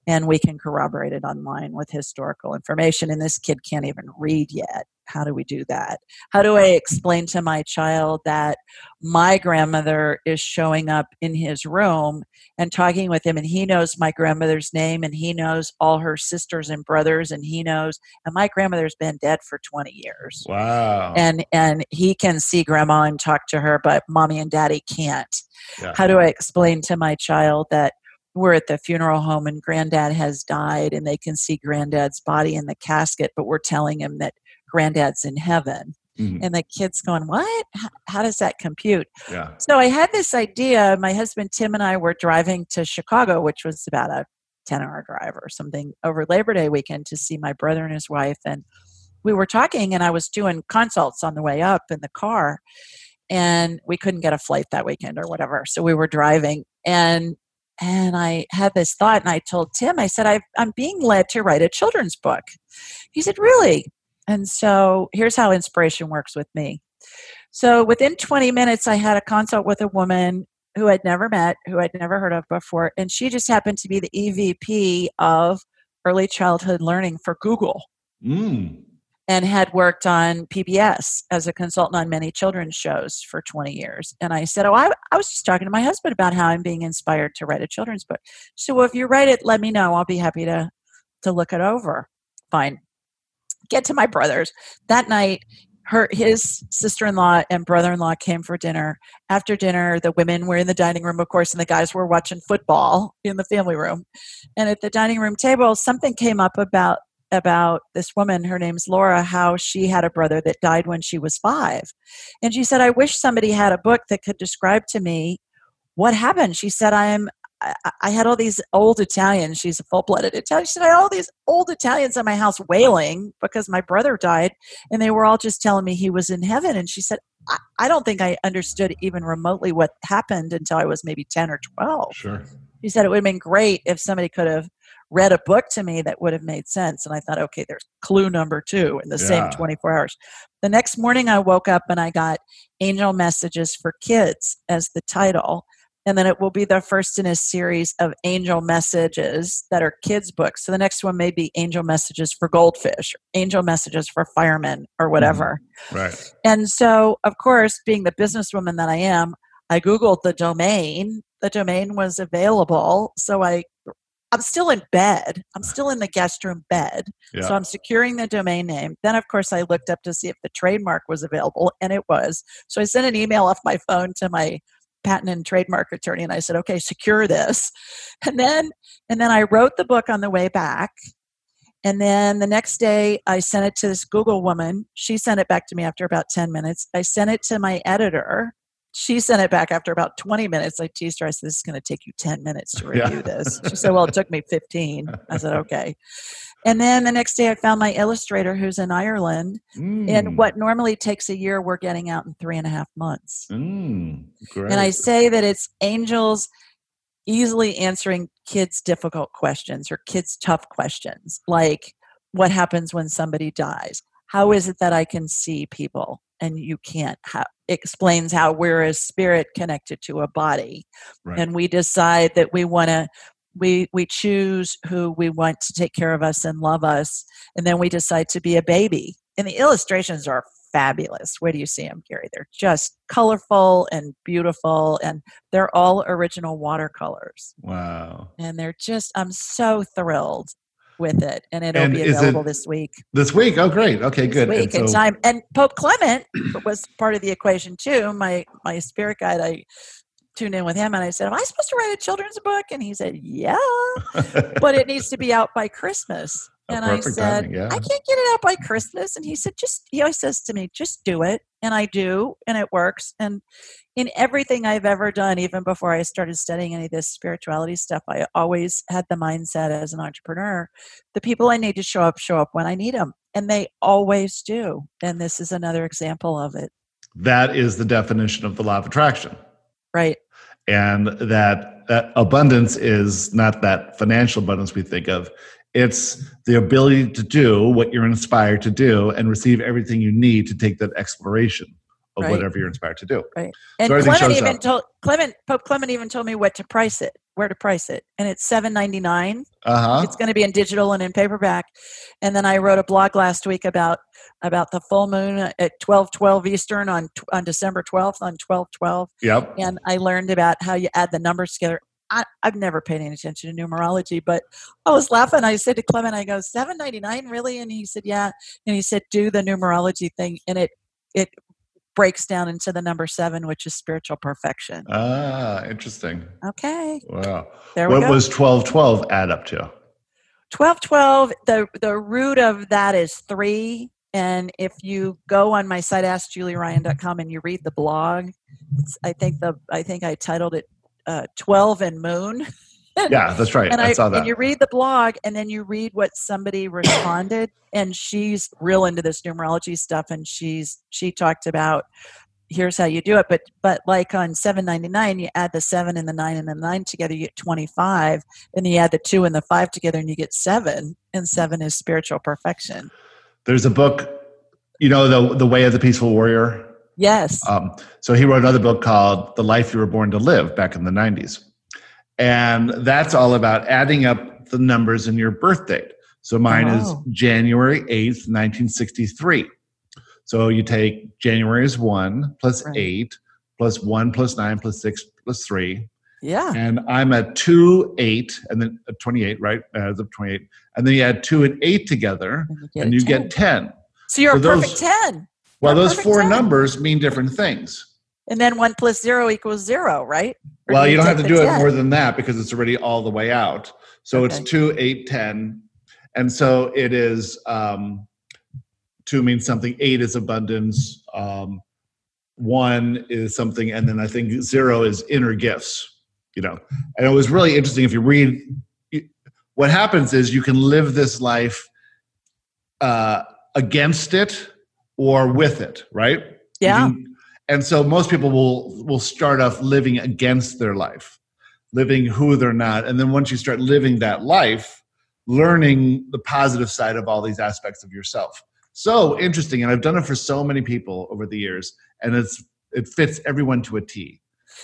Speaker 3: And we can corroborate it online with historical information. And this kid can't even read yet. How do we do that? How do I explain to my child that my grandmother is showing up in his room and talking with him, and he knows my grandmother's name, and he knows all her sisters and brothers, and he knows, and my grandmother's been dead for 20 years.
Speaker 1: Wow.
Speaker 3: And and he can see grandma and talk to her, but mommy and daddy can't.
Speaker 1: Yeah.
Speaker 3: How do I explain to my child that we're at the funeral home and granddad has died and they can see granddad's body in the casket, but we're telling him that granddad's in heaven.
Speaker 1: Mhm.
Speaker 3: And the kid's going, What? How, how does that compute?
Speaker 1: Yeah.
Speaker 3: So I had this idea. My husband Tim and I were driving to Chicago, which was about a 10 hour drive or something over Labor Day weekend to see my brother and his wife. And we were talking, and I was doing consults on the way up in the car. And we couldn't get a flight that weekend or whatever. So we were driving. And and I had this thought, and I told Tim, I said, i I'm being led to write a children's book. He said, Really? And so here's how inspiration works with me. So within 20 minutes, I had a consult with a woman who I'd never met, who I'd never heard of before, and she just happened to be the EVP of early childhood learning for Google
Speaker 1: Mm.
Speaker 3: and had worked on PBS as a consultant on many children's shows for 20 years. And I said, Oh, I, I was just talking to my husband about how I'm being inspired to write a children's book. So well, if you write it, let me know. I'll be happy to, to look it over. Fine. Get to my brothers. That night, her his sister-in-law and brother-in-law came for dinner. After dinner, the women were in the dining room, of course, and the guys were watching football in the family room. And at the dining room table, something came up about about this woman, her name's Laura, how she had a brother that died when she was five. And she said, I wish somebody had a book that could describe to me what happened. She said, I am. I, I had all these old Italians. She's a full-blooded Italian. She said, I had all these old Italians in my house wailing because my brother died, and they were all just telling me he was in heaven. And she said, I, I don't think I understood even remotely what happened until I was maybe 10 or 12.
Speaker 1: Sure.
Speaker 3: She said it would have been great if somebody could have read a book to me that would have made sense. And I thought, okay, there's clue number two in the
Speaker 1: Yeah.
Speaker 3: same 24 hours. The next morning, I woke up and I got Angel Messages for Kids as the title. And then it will be the first in a series of angel messages that are kids' books. So the next one may be Angel Messages for Goldfish, Angel Messages for Firemen, or mm-hmm. whatever.
Speaker 1: Right.
Speaker 3: And so, of course, being the businesswoman that I am, I Googled the domain. The domain was available. So I I'm still in bed. I'm still in the guest room bed.
Speaker 1: Yeah.
Speaker 3: So I'm securing the domain name. Then of course I looked up to see if the trademark was available and it was. So I sent an email off my phone to my patent and trademark attorney and I said, "Okay, secure this." And then and then I wrote the book on the way back. And then the next day, I sent it to this Google woman. She sent it back to me after about 10 minutes. I sent it to my editor. She sent it back after about 20 minutes. I teased her. I said, This is going to take you 10 minutes to
Speaker 1: Yeah.
Speaker 3: review this. She said, Well, it took me 15. I said, Okay. And then the next day, I found my illustrator who's in Ireland.
Speaker 1: Mm.
Speaker 3: And what normally takes a year, we're getting out in three and a half months.
Speaker 1: Mm.
Speaker 3: And I say that it's angels easily answering kids' difficult questions or kids' tough questions, like what happens when somebody dies? How is it that I can see people and you can't? How, explains how we're a spirit connected to a body,
Speaker 1: Right.
Speaker 3: and we decide that we want to. We, we choose who we want to take care of us and love us, and then we decide to be a baby. And the illustrations are fabulous. Where do you see them, Gary? They're just colorful and beautiful, and they're all original watercolors.
Speaker 1: wow.
Speaker 3: And they're just, I'm so thrilled with it. And it'll
Speaker 1: And
Speaker 3: be
Speaker 1: is it
Speaker 3: available this week.
Speaker 1: This week. Oh, great. Okay,
Speaker 3: This
Speaker 1: good.
Speaker 3: week
Speaker 1: And
Speaker 3: in
Speaker 1: so-
Speaker 3: time. And Pope Clement was part of the equation too. My my spirit guide, I tuned in with him and I said, Am I supposed to write a children's book? And he said, Yeah, but it needs to be out by Christmas.
Speaker 1: A
Speaker 3: and I said,
Speaker 1: timing, yeah.
Speaker 3: I can't get it out by Christmas. And he said, just, he always says to me, just do it. And I do, and it works. And in everything I've ever done, even before I started studying any of this spirituality stuff, I always had the mindset as an entrepreneur the people I need to show up, show up when I need them. And they always do. And this is another example of it.
Speaker 1: That is the definition of the law of attraction.
Speaker 3: Right.
Speaker 1: and that that abundance is not that financial abundance we think of it's the ability to do what you're inspired to do and receive everything you need to take that exploration of
Speaker 3: Right.
Speaker 1: whatever you're inspired to do Right.
Speaker 3: And
Speaker 1: So
Speaker 3: Clement even
Speaker 1: up.
Speaker 3: told Clement Pope Clement even told me what to price it, where to price it, and it's seven ninety nine.
Speaker 1: uh-huh
Speaker 3: It's going to be in digital and in paperback. And then I wrote a blog last week about about the full moon at twelve twelve Eastern on on December twelfth on twelve twelve,
Speaker 1: yep
Speaker 3: and I learned about how you add the numbers together. I, I've never paid any attention to numerology, but I was laughing. I said to Clement, "I go seven ninety nine, really?" And he said, "Yeah." And he said, "Do the numerology thing," and it it breaks down into the number seven, which is spiritual perfection.
Speaker 1: ah interesting
Speaker 3: Okay,
Speaker 1: wow
Speaker 3: there we
Speaker 1: what was 1212 add up to
Speaker 3: Twelve twelve. The the root of that is three. And if you go on my site askjulieryan.com and you read the blog, it's, I think the I think I titled it uh, twelve and moon.
Speaker 1: yeah that's right.
Speaker 3: And
Speaker 1: i,
Speaker 3: I,
Speaker 1: saw that.
Speaker 3: and you read the blog and then you read what somebody responded and she's real into this numerology stuff and she's she talked about here's how you do it but but like on 799 you add the 7 and the 9 and the 9 together you get 25 and you add the 2 and the 5 together and you get 7 and 7 is spiritual perfection.
Speaker 1: There's a book you know the the way of the peaceful warrior?
Speaker 3: Yes.
Speaker 1: Um, so he wrote another book called The Life You Were Born to Live back in the 90s. And that's all about adding up the numbers in your birth date. So mine
Speaker 3: Oh.
Speaker 1: is January 8th, 1963. So you take January is 1 plus
Speaker 3: Right.
Speaker 1: 8 plus 1 plus 9 plus 6 plus 3.
Speaker 3: yeah
Speaker 1: And I'm at 2, 8, and then uh, 28, right? As of 28. And then you add 2 and 8 together,
Speaker 3: and you get,
Speaker 1: and you
Speaker 3: 10.
Speaker 1: get 10.
Speaker 3: so you're
Speaker 1: for
Speaker 3: a
Speaker 1: those-
Speaker 3: perfect 10
Speaker 1: Well,
Speaker 3: You're
Speaker 1: those four
Speaker 3: 10.
Speaker 1: numbers mean different things.
Speaker 3: and then 1 plus 0 equals 0 right
Speaker 1: Well, you don't have to do it
Speaker 3: 10?
Speaker 1: more than that because it's already all the way out. So it's 2, 8, 10. And so it is um, 2 means something, 8 is abundance, um, 1 is something, and then I think 0 is inner gifts, you know. And it was really interesting if you read what happens is you can live this life uh, against it or with it, right? You
Speaker 3: yeah
Speaker 1: can- and so most people will will start off living against their life living who they're not. And then once you start living that life learning the positive side of all these aspects of yourself. So interesting and i've done it for so many people over the years and it's it fits everyone to a t.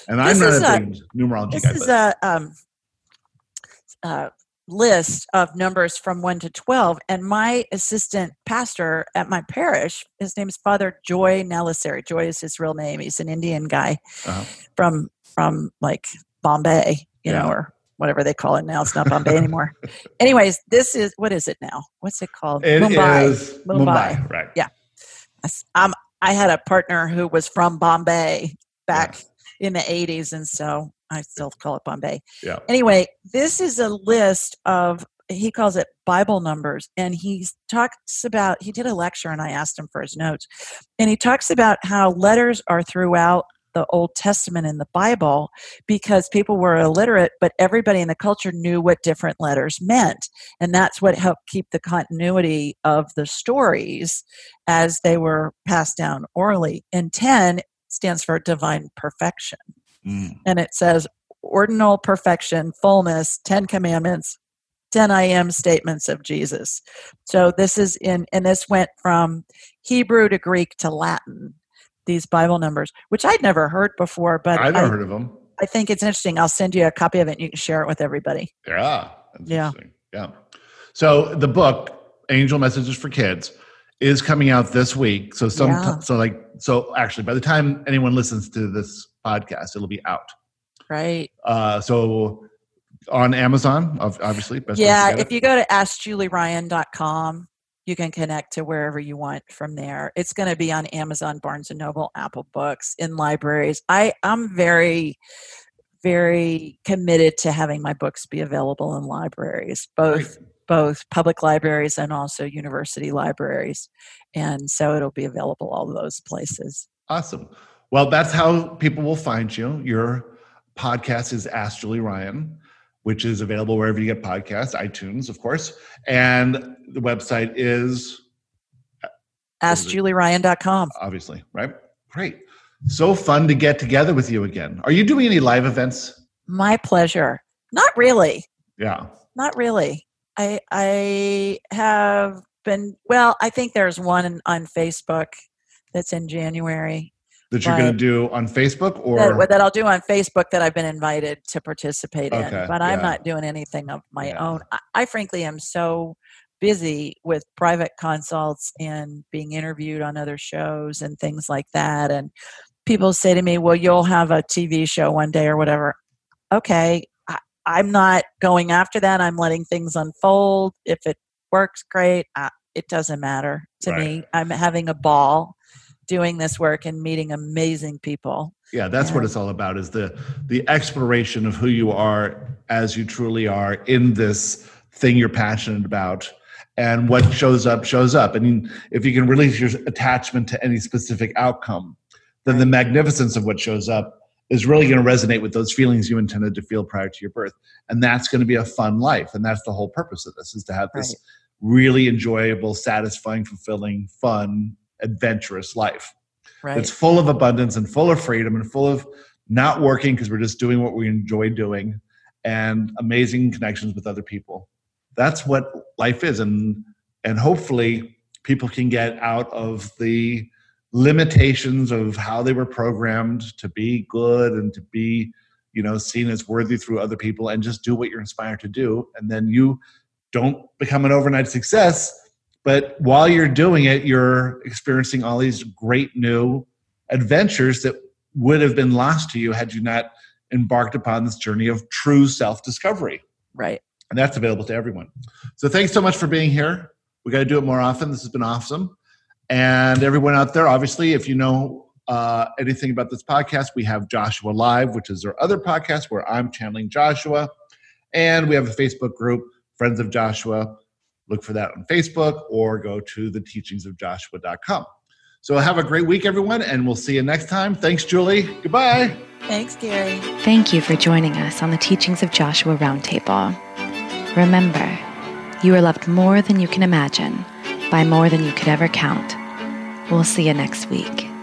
Speaker 1: And i'm not a
Speaker 3: a-
Speaker 1: big numerology
Speaker 3: This
Speaker 1: guy
Speaker 3: is
Speaker 1: but
Speaker 3: a um, uh, list of numbers from 1 to 12. And my assistant pastor at my parish, his name is Father Joy Nalisari. Joy is his real name. He's an Indian guy
Speaker 1: Uh-huh.
Speaker 3: from, from like Bombay, you know, or whatever they call it now. It's not Bombay anymore. Anyways, this is, what is it now? What's it called?
Speaker 1: it
Speaker 3: Mumbai.
Speaker 1: is
Speaker 3: Mumbai.
Speaker 1: Mumbai. right
Speaker 3: Yeah. um, I had a partner who was from Bombay back in the 80s, and so I still call it Bombay.
Speaker 1: Yeah.
Speaker 3: Anyway, this is a list of, he calls it Bible numbers, and he talks about, he did a lecture, and I asked him for his notes, and he talks about how letters are throughout the Old Testament in the Bible because people were illiterate, but everybody in the culture knew what different letters meant. And that's what helped keep the continuity of the stories as they were passed down orally. And 10 stands for divine perfection.
Speaker 1: Mm.
Speaker 3: And it says ordinal perfection, fullness, 10 commandments, 10 I am statements of Jesus. So this is in, and this went from Hebrew to Greek to Latin, these Bible numbers, which I'd never heard before, but
Speaker 1: i've
Speaker 3: I,
Speaker 1: never heard of them
Speaker 3: I think it's interesting. I'll send you a copy of it and you can share it with everybody.
Speaker 1: Yeah.
Speaker 3: Yeah.
Speaker 1: Yeah. So the book, Angel Messages for Kids, is coming out this week. So some
Speaker 3: Yeah.
Speaker 1: so like so actually by the time anyone listens to this podcast, it'll be out.
Speaker 3: Right.
Speaker 1: Uh so on Amazon, obviously. best
Speaker 3: yeah. If you go to askjulieryan.com, you can connect to wherever you want from there. It's going to be on Amazon, Barnes and Noble, Apple Books, in libraries. I, I'm very, very committed to having my books be available in libraries, both both public libraries and also university libraries. And so it'll be available all those places.
Speaker 1: Awesome. Well, that's how people will find you. Your podcast is Ask Julie Ryan, which is available wherever you get podcasts, iTunes, of course. And the website is uh,
Speaker 3: AskJulieRyan.com.
Speaker 1: Obviously, right? Great. So fun to get together with you again. Are you doing any live events?
Speaker 3: My pleasure. Not really.
Speaker 1: Yeah.
Speaker 3: Not really. I I have been well, I think there's one on Facebook that's in January.
Speaker 1: That you're going to do on Facebook or
Speaker 3: that, that, I'll do on Facebook that I've been invited to participate okay, in, but I'm not doing anything of my yeah. own. I, I frankly am so busy with private consults and being interviewed on other shows and things like that. And people say to me, Well, you'll have a TV show one day or whatever. Okay, I, am not going after that. I'm letting things unfold. If it works, great. I, it doesn't matter to right. me. I'm having a ball doing this work and meeting amazing people.
Speaker 1: Yeah, that's what it's all about is the the exploration of who you are as you truly are in this thing you're passionate about and what shows up shows up. I mean, if you can release your attachment to any specific outcome, then the magnificence of what shows up is really going to resonate with those feelings you intended to feel prior to your birth. And that's going to be a fun life. And that's the whole purpose of this is to have this right. really enjoyable, satisfying, fulfilling, fun, adventurous life. Right. It's full of abundance and full of freedom and full of not working because we're just doing what we enjoy doing and amazing connections with other people that's what life is and and hopefully people can get out of the limitations of how they were programmed to be good and to be you know seen as worthy through other people and just do what you're inspired to do and then you don't become an overnight success but while you're doing it you're experiencing all these great new adventures that would have been lost to you had you not embarked upon this journey of true self discovery
Speaker 3: right
Speaker 1: and that's available to everyone. So thanks so much for being here. We got to do it more often. This has been awesome. And everyone out there, obviously, if you know uh, anything about this podcast, we have Joshua Live, which is our other podcast where I'm channeling Joshua. And we have a Facebook group, Friends of Joshua. Look for that on Facebook or go to the teachingsofjoshua.com. So have a great week, everyone, and we'll see you next time. Thanks, Julie. Goodbye.
Speaker 3: Thanks, Gary.
Speaker 2: Thank you for joining us on the Teachings of Joshua Roundtable. Remember, you are loved more than you can imagine, by more than you could ever count. We'll see you next week.